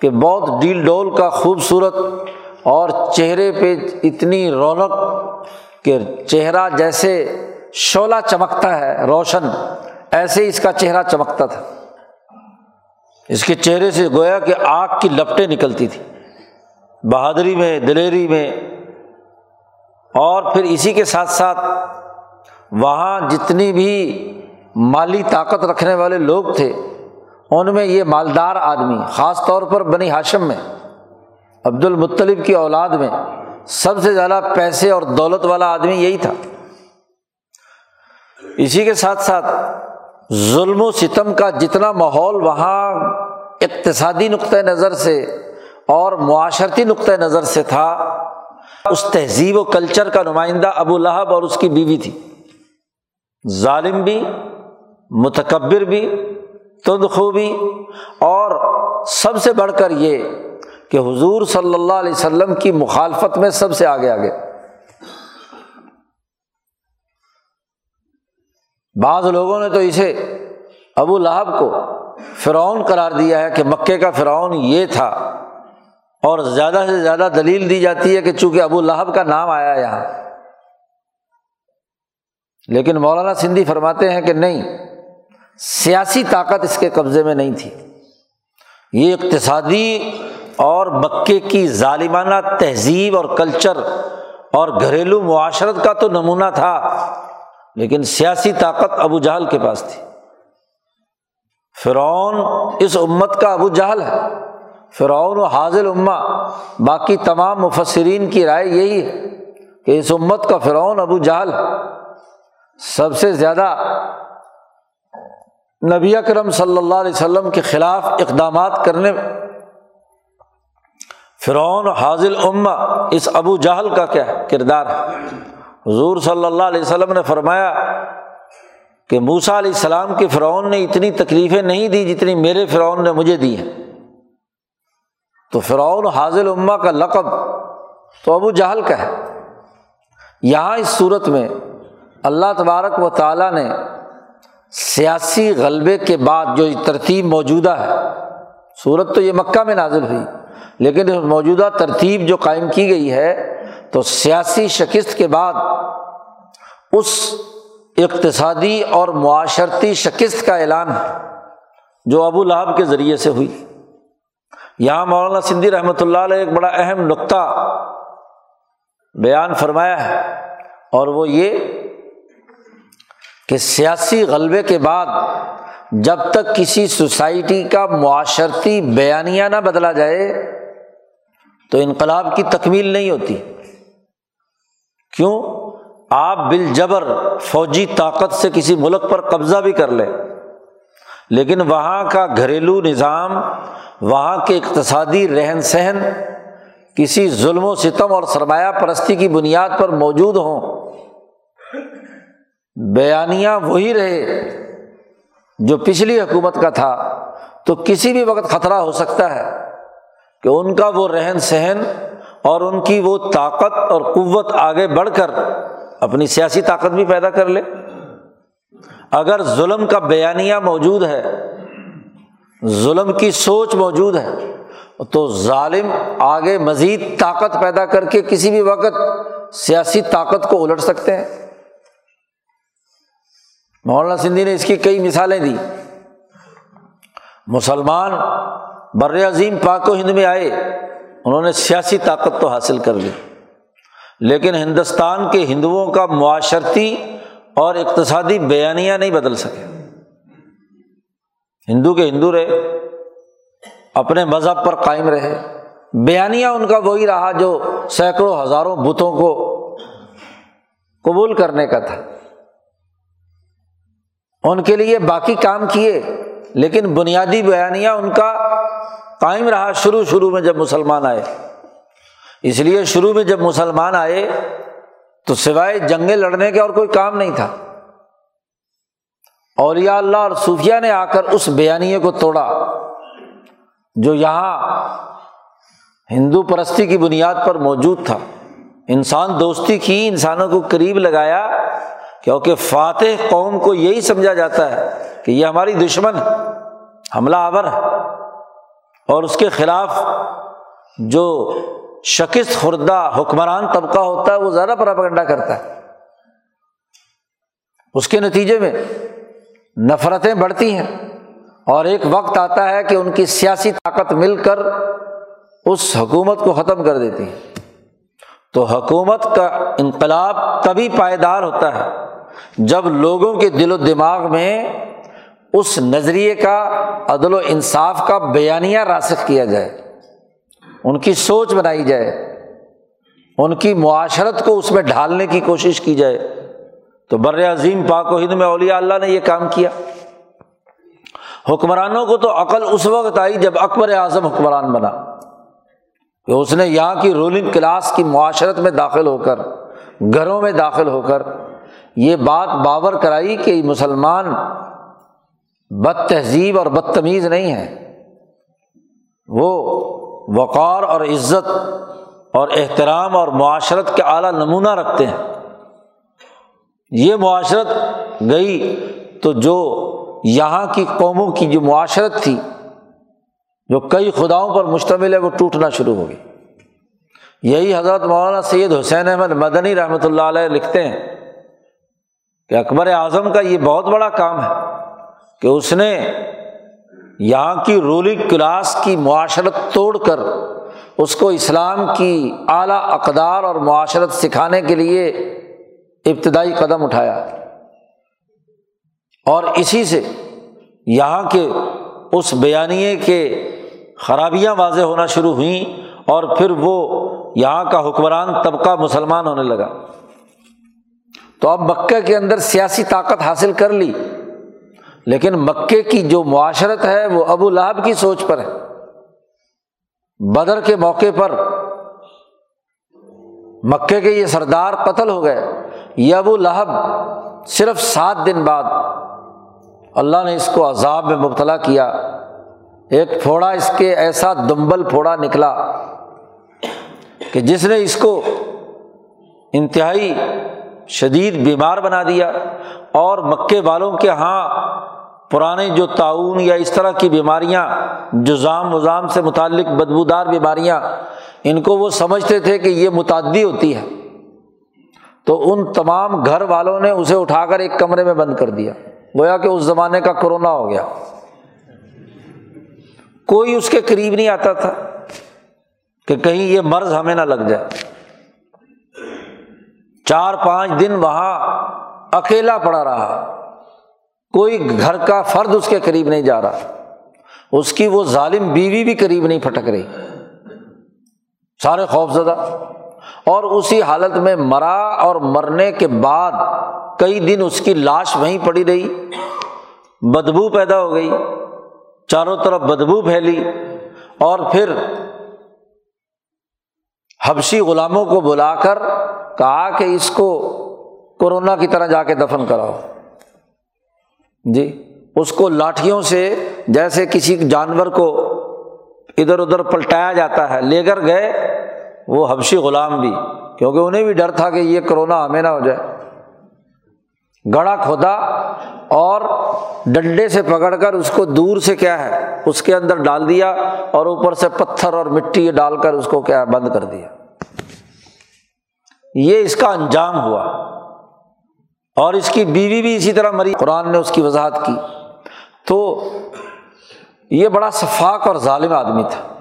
کہ بہت ڈیل ڈول کا خوبصورت اور چہرے پہ اتنی رونق کہ چہرہ جیسے شعلہ چمکتا ہے، روشن، ایسے اس کا چہرہ چمکتا تھا۔ اس کے چہرے سے گویا کہ آگ کی لپٹیں نکلتی تھی بہادری میں، دلیری میں اور پھر اسی کے ساتھ ساتھ وہاں جتنی بھی مالی طاقت رکھنے والے لوگ تھے، ان میں یہ مالدار آدمی، خاص طور پر بنی ہاشم میں عبد المطلب کی اولاد میں، سب سے زیادہ پیسے اور دولت والا آدمی یہی تھا۔ اسی کے ساتھ ساتھ ظلم و ستم کا جتنا ماحول وہاں اقتصادی نقطۂ نظر سے اور معاشرتی نقطۂ نظر سے تھا اس تہذیب و کلچر کا نمائندہ ابو لہب اور اس کی بیوی تھی۔ ظالم بھی، متکبر بھی تدخو بھی۔ اور سب سے بڑھ کر یہ کہ حضور صلی اللہ علیہ وسلم کی مخالفت میں سب سے آگے آگے۔ بعض لوگوں نے تو اسے ابو لہب کو فرعون قرار دیا ہے کہ مکے کا فرعون یہ تھا۔ اور زیادہ سے زیادہ دلیل دی جاتی ہے کہ چونکہ ابو لہب کا نام آیا یہاں۔ لیکن مولانا سندھی فرماتے ہیں کہ نہیں، سیاسی طاقت اس کے قبضے میں نہیں تھی۔ یہ اقتصادی اور مکے کی ظالمانہ تہذیب اور کلچر اور گھریلو معاشرت کا تو نمونہ تھا، لیکن سیاسی طاقت ابو جہل کے پاس تھی۔ فرعون اس امت کا ابو جہل ہے۔ فرعون و حاضل اما باقی تمام مفسرین کی رائے یہی ہے کہ اس امت کا فرعون ابو جہل سب سے زیادہ نبی اکرم صلی اللہ علیہ وسلم کے خلاف اقدامات کرنے فرعون حاضل اما اس ابو جہل کا کیا کردار ہے؟ حضور صلی اللہ علیہ وسلم نے فرمایا کہ موسا علیہ السلام کے فرعون نے اتنی تکلیفیں نہیں دی جتنی میرے فرعون نے مجھے دی ہیں۔ تو فرعون حاضل اما کا لقب تو ابو جہل کا ہے۔ یہاں اس صورت میں اللہ تبارک و تعالیٰ نے سیاسی غلبے کے بعد جو ترتیب موجودہ ہے، صورت تو یہ مکہ میں نازل ہوئی، لیکن موجودہ ترتیب جو قائم کی گئی ہے، تو سیاسی شکست کے بعد اس اقتصادی اور معاشرتی شکست کا اعلان جو ابو لہب کے ذریعے سے ہوئی۔ یہاں مولانا سندھی رحمۃ اللہ علیہ ایک بڑا اہم نقطہ بیان فرمایا ہے اور وہ یہ کہ سیاسی غلبے کے بعد جب تک کسی سوسائٹی کا معاشرتی بیانیہ نہ بدلا جائے تو انقلاب کی تکمیل نہیں ہوتی۔ کیوں؟ آپ بال جبر فوجی طاقت سے کسی ملک پر قبضہ بھی کر لیں، لیکن وہاں کا گھریلو نظام وہاں کے اقتصادی رہن سہن کسی ظلم و ستم اور سرمایہ پرستی کی بنیاد پر موجود ہوں۔ بیانیہ وہی رہے جو پچھلی حکومت کا تھا۔ تو کسی بھی وقت خطرہ ہو سکتا ہے کہ ان کا وہ رہن سہن اور ان کی وہ طاقت اور قوت آگے بڑھ کر اپنی سیاسی طاقت بھی پیدا کر لے۔ اگر ظلم کا بیانیہ موجود ہے ظلم کی سوچ موجود ہے تو ظالم آگے مزید طاقت پیدا کر کے کسی بھی وقت سیاسی طاقت کو الٹ سکتے ہیں۔ مولانا سندھی نے اس کی کئی مثالیں دی مسلمان بر عظیم پاک و ہند میں آئے، انہوں نے سیاسی طاقت تو حاصل کر لی۔ لیکن ہندوستان کے ہندوؤں کا معاشرتی اور اقتصادی بیانیہ نہیں بدل سکے۔ ہندو کے ہندو رہے، اپنے مذہب پر قائم رہے۔ بیانیہ ان کا وہی رہا جو سینکڑوں ہزاروں بتوں کو قبول کرنے کا تھا۔ ان کے لیے باقی کام کیے، لیکن بنیادی بیانیہ ان کا قائم رہا شروع شروع میں جب مسلمان آئے۔ اس لیے شروع میں جب مسلمان آئے تو سوائے جنگیں لڑنے کے اور کوئی کام نہیں تھا۔ اولیا اللہ اور صوفیہ نے آ کر اس بیانیے کو توڑا، جو یہاں ہندو پرستی کی بنیاد پر موجود تھا۔ انسان دوستی کی انسانوں کو قریب لگایا، کیونکہ فاتح قوم کو یہی سمجھا جاتا ہے کہ یہ ہماری دشمن، حملہ آور ہے۔ اور اس کے خلاف جو شکست خوردہ حکمران طبقہ ہوتا ہے، وہ زیادہ پراپگنڈا کرتا ہے۔ اس کے نتیجے میں نفرتیں بڑھتی ہیں اور ایک وقت آتا ہے کہ ان کی سیاسی طاقت مل کر اس حکومت کو ختم کر دیتی ہے۔ تو حکومت کا انقلاب تبھی پائیدار ہوتا ہے جب لوگوں کے دل و دماغ میں اس نظریے کا، عدل و انصاف کا بیانیہ راسخ کیا جائے، ان کی سوچ بنائی جائے، ان کی معاشرت کو اس میں ڈھالنے کی کوشش کی جائے۔ تو بر عظیم پاک و ہند میں اولیاء اللہ نے یہ کام کیا۔ حکمرانوں کو تو عقل اس وقت آئی جب اکبر اعظم حکمران بنا۔ کہ اس نے یہاں کی رولنگ کلاس کی معاشرت میں داخل ہو کر، گھروں میں داخل ہو کر یہ بات باور کرائی کہ مسلمان بد تہذیب اور بدتمیز نہیں ہے وہ وقار اور عزت اور احترام اور معاشرت کے اعلیٰ نمونہ رکھتے ہیں۔ یہ معاشرت گئی تو جو یہاں کی قوموں کی جو معاشرت تھی، جو کئی خداؤں پر مشتمل ہے، وہ ٹوٹنا شروع ہو گئی۔ یہی حضرت مولانا سید حسین احمد مدنی رحمۃ اللہ علیہ لکھتے ہیں کہ اکبر اعظم کا یہ بہت بڑا کام ہے کہ اس نے یہاں کی رولنگ کلاس کی معاشرت توڑ کر اس کو اسلام کی اعلیٰ اقدار اور معاشرت سکھانے کے لیے ابتدائی قدم اٹھایا اور اسی سے یہاں کے اس بیانیے کے خرابیاں واضح ہونا شروع ہوئیں اور پھر وہ یہاں کا حکمران طبقہ مسلمان ہونے لگا۔ تو اب مکہ کے اندر سیاسی طاقت حاصل کر لی، لیکن مکے کی جو معاشرت ہے وہ ابو لہب کی سوچ پر ہے۔ بدر کے موقع پر مکے کے یہ سردار قتل ہو گئے۔ یہ ابو لہب صرف سات دن بعد اللہ نے اس کو عذاب میں مبتلا کیا۔ ایک پھوڑا اس کے ایسا دمبل پھوڑا نکلا کہ جس نے اس کو انتہائی شدید بیمار بنا دیا اور مکے والوں کے یہاں پرانے جو تعاون یا اس طرح کی بیماریاں جزام وزام سے متعلق بدبودار بیماریاں، ان کو وہ سمجھتے تھے کہ یہ متعدی ہوتی ہے۔ تو ان تمام گھر والوں نے اسے اٹھا کر ایک کمرے میں بند کر دیا۔ گویا کہ اس زمانے کا کرونا ہو گیا۔ کوئی اس کے قریب نہیں آتا تھا کہ کہیں یہ مرض ہمیں نہ لگ جائے۔ چار پانچ دن وہاں اکیلا پڑا رہا۔ کوئی گھر کا فرد اس کے قریب نہیں جا رہا۔ اس کی وہ ظالم بیوی بھی قریب نہیں پھٹک رہی۔ سارے خوف زدہ۔ اور اسی حالت میں مرا اور مرنے کے بعد کئی دن اس کی لاش وہیں پڑی رہی۔ بدبو پیدا ہو گئی۔ چاروں طرف بدبو پھیلی۔ اور پھر حبشی غلاموں کو بلا کر کہا کہ اس کو کورونا کی طرح جا کے دفن کراؤ۔ جی اس کو لاٹھیوں سے جیسے کسی جانور کو ادھر ادھر پلٹایا جاتا ہے، لے کر گئے، وہ حبشی غلام بھی، کیونکہ انہیں بھی ڈر تھا کہ یہ کرونا ہمیں نہ ہو جائے۔ گڑا کھودا اور ڈنڈے سے پکڑ کر اس کو دور سے کیا ہے، اس کے اندر ڈال دیا اور اوپر سے پتھر اور مٹی ڈال کر اس کو کیا بند کر دیا۔ یہ اس کا انجام ہوا۔ اور اس کی بیوی بھی اسی طرح مری۔ قرآن نے اس کی وضاحت کی۔ تو یہ بڑا شفاق اور ظالم آدمی تھا۔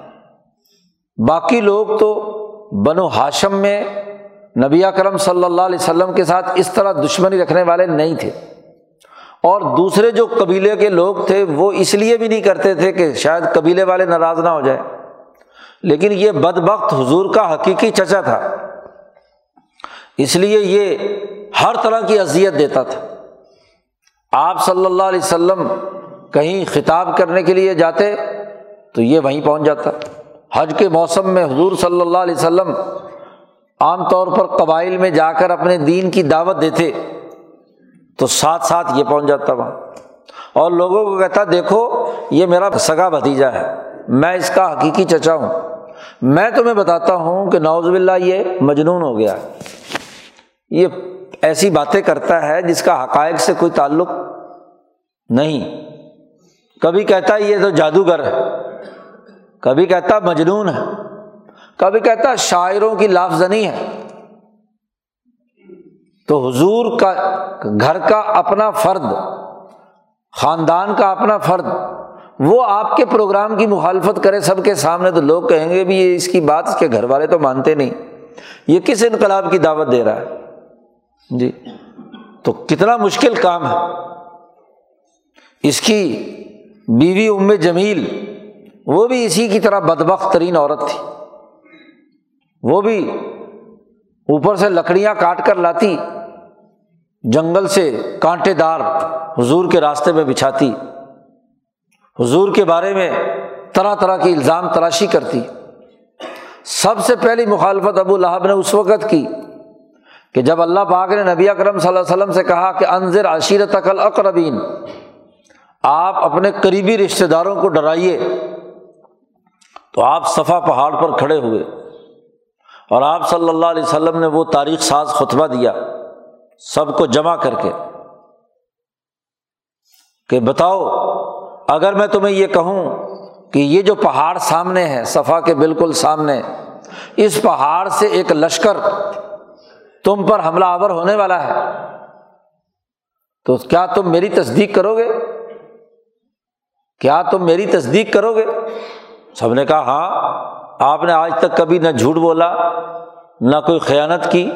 باقی لوگ تو بنو ہاشم میں نبی کرم صلی اللہ علیہ وسلم کے ساتھ اس طرح دشمنی رکھنے والے نہیں تھے۔ اور دوسرے جو قبیلے کے لوگ تھے وہ اس لیے بھی نہیں کرتے تھے کہ شاید قبیلے والے ناراض نہ ہو جائے لیکن یہ بد بخت حضور کا حقیقی چچا تھا۔ اس لیے یہ ہر طرح کی اذیت دیتا تھا۔ آپ صلی اللہ علیہ وسلم کہیں خطاب کرنے کے لیے جاتے تو یہ وہیں پہنچ جاتا۔ حج کے موسم میں حضور صلی اللہ علیہ وسلم عام طور پر قبائل میں جا کر اپنے دین کی دعوت دیتے تو ساتھ ساتھ یہ پہنچ جاتا وہاں۔ اور لوگوں کو کہتا، دیکھو، یہ میرا سگا بھتیجا ہے، میں اس کا حقیقی چچا ہوں۔ میں تمہیں بتاتا ہوں کہ نوز بلّہ یہ مجنون ہو گیا۔ ہے یہ ایسی باتیں کرتا ہے جس کا حقائق سے کوئی تعلق نہیں۔ کبھی کہتا ہے یہ تو جادوگر ہے۔ کبھی کہتا مجنون ہے۔ کبھی کہتا شاعروں کی لافزنی ہے۔ تو حضور کا گھر کا اپنا فرد، خاندان کا اپنا فرد، وہ آپ کے پروگرام کی مخالفت کرے سب کے سامنے تو لوگ کہیں گے بھی یہ اس کی بات اس کے گھر والے تو مانتے نہیں۔ یہ کس انقلاب کی دعوت دے رہا ہے؟ جی۔ تو کتنا مشکل کام ہے۔ اس کی بیوی ام جمیل، وہ بھی اسی کی طرح بدبخت ترین عورت تھی۔ وہ بھی اوپر سے لکڑیاں کاٹ کر لاتی، جنگل سے کانٹے دار حضور کے راستے میں بچھاتی۔ حضور کے بارے میں طرح طرح کی الزام تلاشی کرتی۔ سب سے پہلی مخالفت ابو لہب نے اس وقت کی۔ کہ جب اللہ پاک نے نبی اکرم صلی اللہ علیہ وسلم سے کہا کہ انضر عشیرت اقربین آپ اپنے قریبی رشتے داروں کو ڈرائیے، تو آپ صفا پہاڑ پر کھڑے ہوئے۔ اور آپ صلی اللہ علیہ وسلم نے وہ تاریخ ساز خطبہ دیا، سب کو جمع کر کے۔ کہ بتاؤ، اگر میں تمہیں یہ کہوں کہ یہ جو پہاڑ سامنے ہے صفا کے بالکل سامنے، اس پہاڑ سے ایک لشکر تم پر حملہ آور ہونے والا ہے۔ تو کیا تم میری تصدیق کرو گے؟ کیا تم میری تصدیق کرو گے؟ سب نے کہا ہاں آپ نے آج تک کبھی نہ جھوٹ بولا، نہ کوئی خیانت کی۔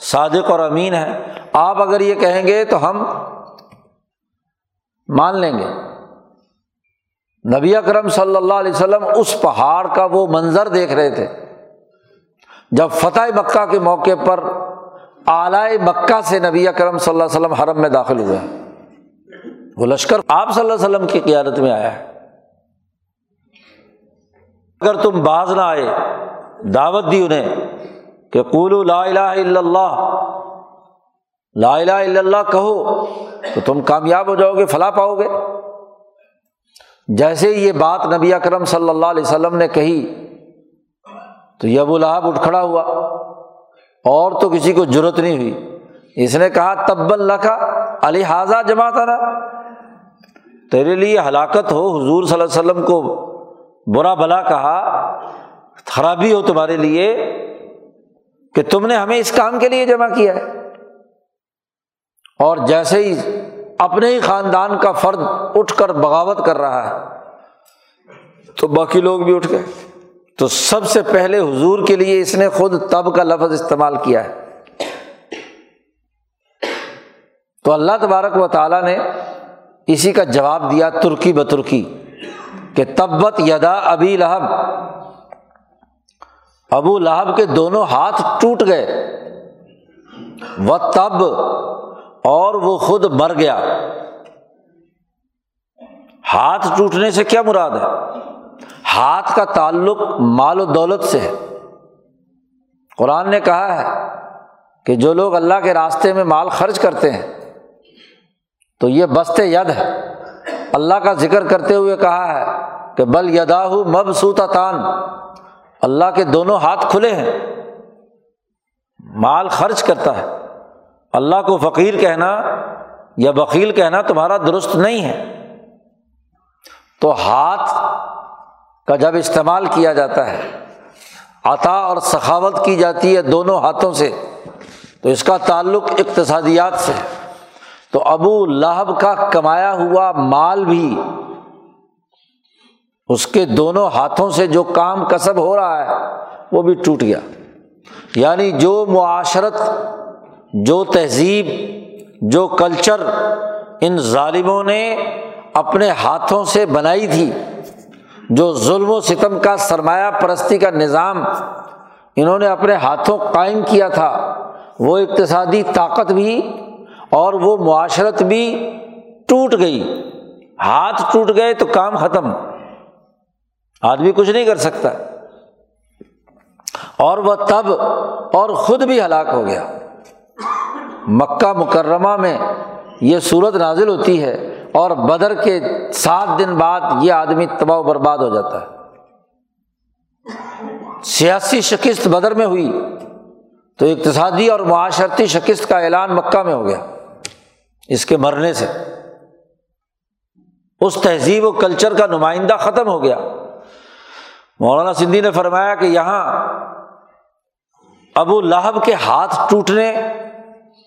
صادق اور امین ہے آپ اگر یہ کہیں گے تو ہم مان لیں گے۔ نبی اکرم صلی اللہ علیہ وسلم اس پہاڑ کا وہ منظر دیکھ رہے تھے۔ جب فتح مکہ کے موقع پر اعلی مکہ سے نبی اکرم صلی اللہ علیہ وسلم حرم میں داخل ہوئے وہ لشکر آپ صلی اللہ علیہ وسلم کی قیادت میں آیا ہے۔ اگر تم باز نہ آئے، دعوت دی انہیں کہ قولو لا الہ الا اللہ، لا الہ الا اللہ کہو تو تم کامیاب ہو جاؤ گے، فلاں پاؤ گے۔ جیسے یہ بات نبی اکرم صلی اللہ علیہ وسلم نے کہی تو یہ ابو لہب اٹھ کھڑا ہوا۔ اور تو کسی کو ضرورت نہیں ہوئی۔ اس نے کہا تب اللہ کا علی حاضہ جمع تھا تیرے لیے ہلاکت ہو، حضور صلی اللہ علیہ وسلم کو برا بلا کہا، خرابی ہو تمہارے لیے کہ تم نے ہمیں اس کام کے لیے جمع کیا ہے۔ اور جیسے ہی اپنے ہی خاندان کا فرد اٹھ کر بغاوت کر رہا ہے، تو باقی لوگ بھی اٹھ گئے۔ تو سب سے پہلے حضور کے لیے اس نے خود تب کا لفظ استعمال کیا ہے۔ تو اللہ تبارک و تعالیٰ نے اسی کا جواب دیا ترکی بترکی کہ تبت یدا ابھی لہب۔ ابو لہب کے دونوں ہاتھ ٹوٹ گئے۔ وہ تب اور وہ خود مر گیا۔ ہاتھ ٹوٹنے سے کیا مراد ہے؟ ہاتھ کا تعلق مال و دولت سے ہے۔ قرآن نے کہا ہے کہ جو لوگ اللہ کے راستے میں مال خرچ کرتے ہیں، تو یہ بست ید ہے۔ اللہ کا ذکر کرتے ہوئے کہا ہے کہ بل یداہ مبسوتا تان اللہ کے دونوں ہاتھ کھلے ہیں۔ مال خرچ کرتا ہے۔ اللہ کو فقیر کہنا یا بکیل کہنا تمہارا درست نہیں ہے۔ تو ہاتھ کا جب استعمال کیا جاتا ہے، عطا اور سخاوت کی جاتی ہے دونوں ہاتھوں سے، تو اس کا تعلق اقتصادیات سے تو ابو لہب کا کمایا ہوا مال بھی اس کے دونوں ہاتھوں سے جو کام کسب ہو رہا ہے، وہ بھی ٹوٹ گیا۔ یعنی جو معاشرت، جو تہذیب، جو کلچر ان ظالموں نے اپنے ہاتھوں سے بنائی تھی جو ظلم و ستم کا سرمایہ پرستی کا نظام انہوں نے اپنے ہاتھوں قائم کیا تھا، وہ اقتصادی طاقت بھی اور وہ معاشرت بھی ٹوٹ گئی۔ ہاتھ ٹوٹ گئے تو کام ختم۔ آدمی کچھ نہیں کر سکتا۔ اور وہ تب اور خود بھی ہلاک ہو گیا۔ مکہ مکرمہ میں یہ صورت نازل ہوتی ہے۔ اور بدر کے سات دن بعد یہ آدمی تباہ و برباد ہو جاتا ہے۔ سیاسی شکست بدر میں ہوئی تو اقتصادی اور معاشرتی شکست کا اعلان مکہ میں ہو گیا۔ اس کے مرنے سے۔ اس تہذیب و کلچر کا نمائندہ ختم ہو گیا۔ مولانا سندھی نے فرمایا کہ یہاں ابو لہب کے ہاتھ ٹوٹنے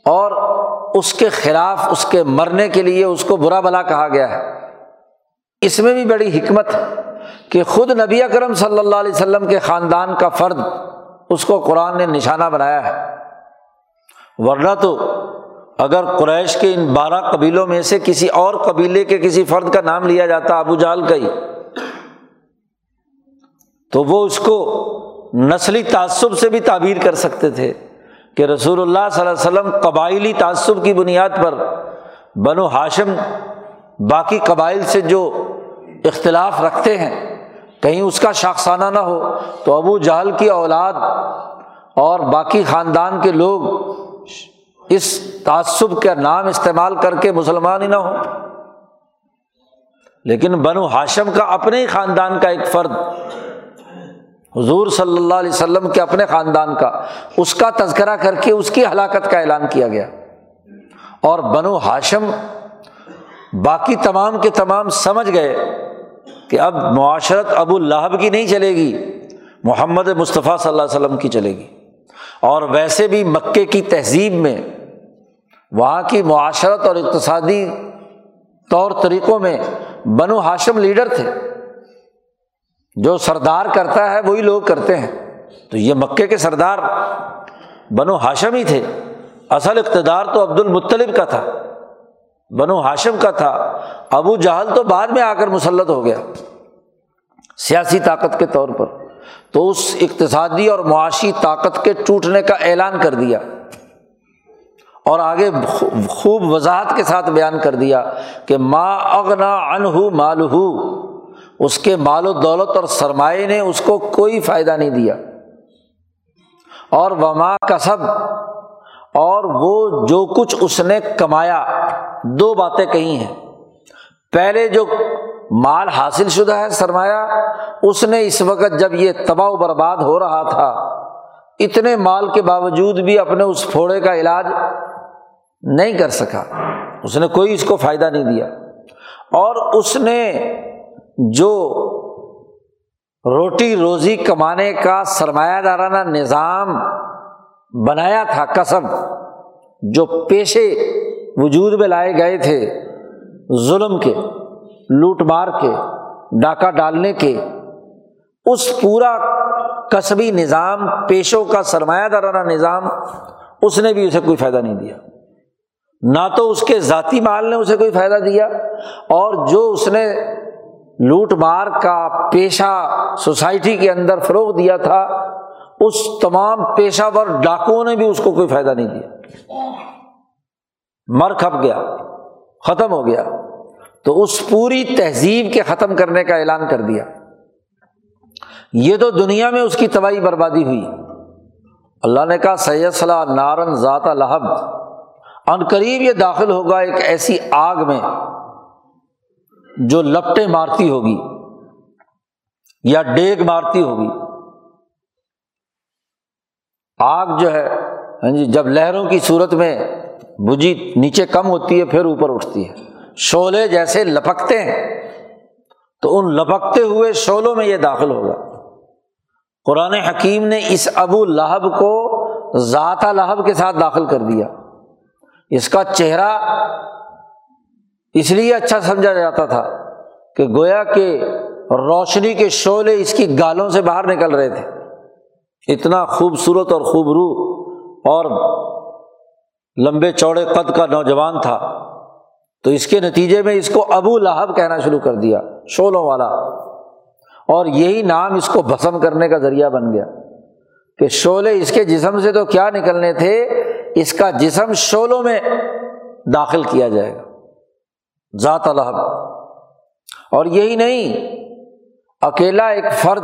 اور اس کے خلاف، اس کے مرنے کے لیے اس کو برا بلا کہا گیا ہے۔ اس میں بھی بڑی حکمت کہ خود نبی اکرم صلی اللہ علیہ وسلم کے خاندان کا فرد اس کو قرآن نے نشانہ بنایا ہے۔ ورنہ تو اگر قریش کے ان بارہ قبیلوں میں سے کسی اور قبیلے کے کسی فرد کا نام لیا جاتا، ابو جال کا ہی، تو وہ اس کو نسلی تعصب سے بھی تعبیر کر سکتے تھے۔ کہ رسول اللہ صلی اللہ علیہ وسلم قبائلی تعصب کی بنیاد پر بنو ہاشم باقی قبائل سے جو اختلاف رکھتے ہیں، کہیں اس کا شاخسانہ نہ ہو، تو ابو جہل کی اولاد اور باقی خاندان کے لوگ اس تعصب کا نام استعمال کر کے مسلمان ہی نہ ہو لیکن بنو ہاشم کا اپنے ہی خاندان کا ایک فرد حضور صلی اللہ علیہ وسلم کے اپنے خاندان کا، اس کا تذکرہ کر کے اس کی ہلاکت کا اعلان کیا گیا۔ اور بنو ہاشم باقی تمام کے تمام سمجھ گئے کہ اب معاشرت ابو الہب کی نہیں چلے گی، محمد مصطفیٰ صلی اللہ علیہ وسلم کی چلے گی۔ اور ویسے بھی مکے کی تہذیب میں، وہاں کی معاشرت اور اقتصادی طور طریقوں میں بنو ہاشم لیڈر تھے۔ جو سردار کرتا ہے وہی لوگ کرتے ہیں۔ تو یہ مکے کے سردار بنو ہاشم ہی تھے۔ اصل اقتدار تو عبد المطلب کا تھا۔ بنو ہاشم کا تھا۔ ابو جہل تو بعد میں آ کر مسلط ہو گیا۔ سیاسی طاقت کے طور پر۔ تو اس اقتصادی اور معاشی طاقت کے ٹوٹنے کا اعلان کر دیا۔ اور آگے خوب وضاحت کے ساتھ بیان کر دیا کہ ما اغنا ان مال اس کے مال و دولت اور سرمایہ نے اس کو کوئی فائدہ نہیں دیا۔ اور وما کسب، اور وہ جو کچھ اس نے کمایا، دو باتیں کہی ہیں۔ پہلے جو مال حاصل شدہ ہے، سرمایہ، اس نے اس وقت جب یہ تباہ و برباد ہو رہا تھا، اتنے مال کے باوجود بھی اپنے اس پھوڑے کا علاج نہیں کر سکا۔ اس نے کوئی اس کو فائدہ نہیں دیا۔ اور اس نے جو روٹی روزی کمانے کا سرمایہ دارانہ نظام بنایا تھا کسب جو پیشے وجود میں لائے گئے تھے، ظلم کے، لوٹ مار کے، ڈاکہ ڈالنے کے، اس پورا کسبی نظام، پیشوں کا سرمایہ دارانہ نظام، اس نے بھی اسے کوئی فائدہ نہیں دیا۔ نہ تو اس کے ذاتی مال نے اسے کوئی فائدہ دیا، اور جو اس نے لوٹ مار کا پیشہ سوسائٹی کے اندر فروغ دیا تھا، اس تمام پیشہ ور ڈاکوؤں نے بھی اس کو کوئی فائدہ نہیں دیا۔ مر کھپ گیا، ختم ہو گیا۔ تو اس پوری تہذیب کے ختم کرنے کا اعلان کر دیا۔ یہ تو دنیا میں اس کی تباہی بربادی ہوئی۔ اللہ نے کہا سید صلاح نارن ذات لہب۔ ان قریب یہ داخل ہوگا ایک ایسی آگ میں۔ جو لپٹیں مارتی ہوگی یا ڈیگ مارتی ہوگی۔ آگ جو ہے ہاں جی جب لہروں کی صورت میں بجھی نیچے کم ہوتی ہے، پھر اوپر اٹھتی ہے۔ شعلے جیسے لپکتے ہیں، تو ان لپکتے ہوئے شعلوں میں یہ داخل ہوگا۔ قرآن حکیم نے اس ابو لہب کو ذات لہب کے ساتھ داخل کر دیا۔ اس کا چہرہ اس لیے اچھا سمجھا جاتا تھا کہ گویا کہ روشنی کے شعلے اس کی گالوں سے باہر نکل رہے تھے۔ اتنا خوبصورت اور خوبرو اور لمبے چوڑے قد کا نوجوان تھا۔ تو اس کے نتیجے میں اس کو ابو لہب کہنا شروع کر دیا شولوں والا۔ اور یہی نام اس کو بھسم کرنے کا ذریعہ بن گیا کہ شعلے اس کے جسم سے تو کیا نکلنے تھے، اس کا جسم شولوں میں داخل کیا جائے گا۔ ذات الحب اور یہی نہیں، اکیلا ایک فرد،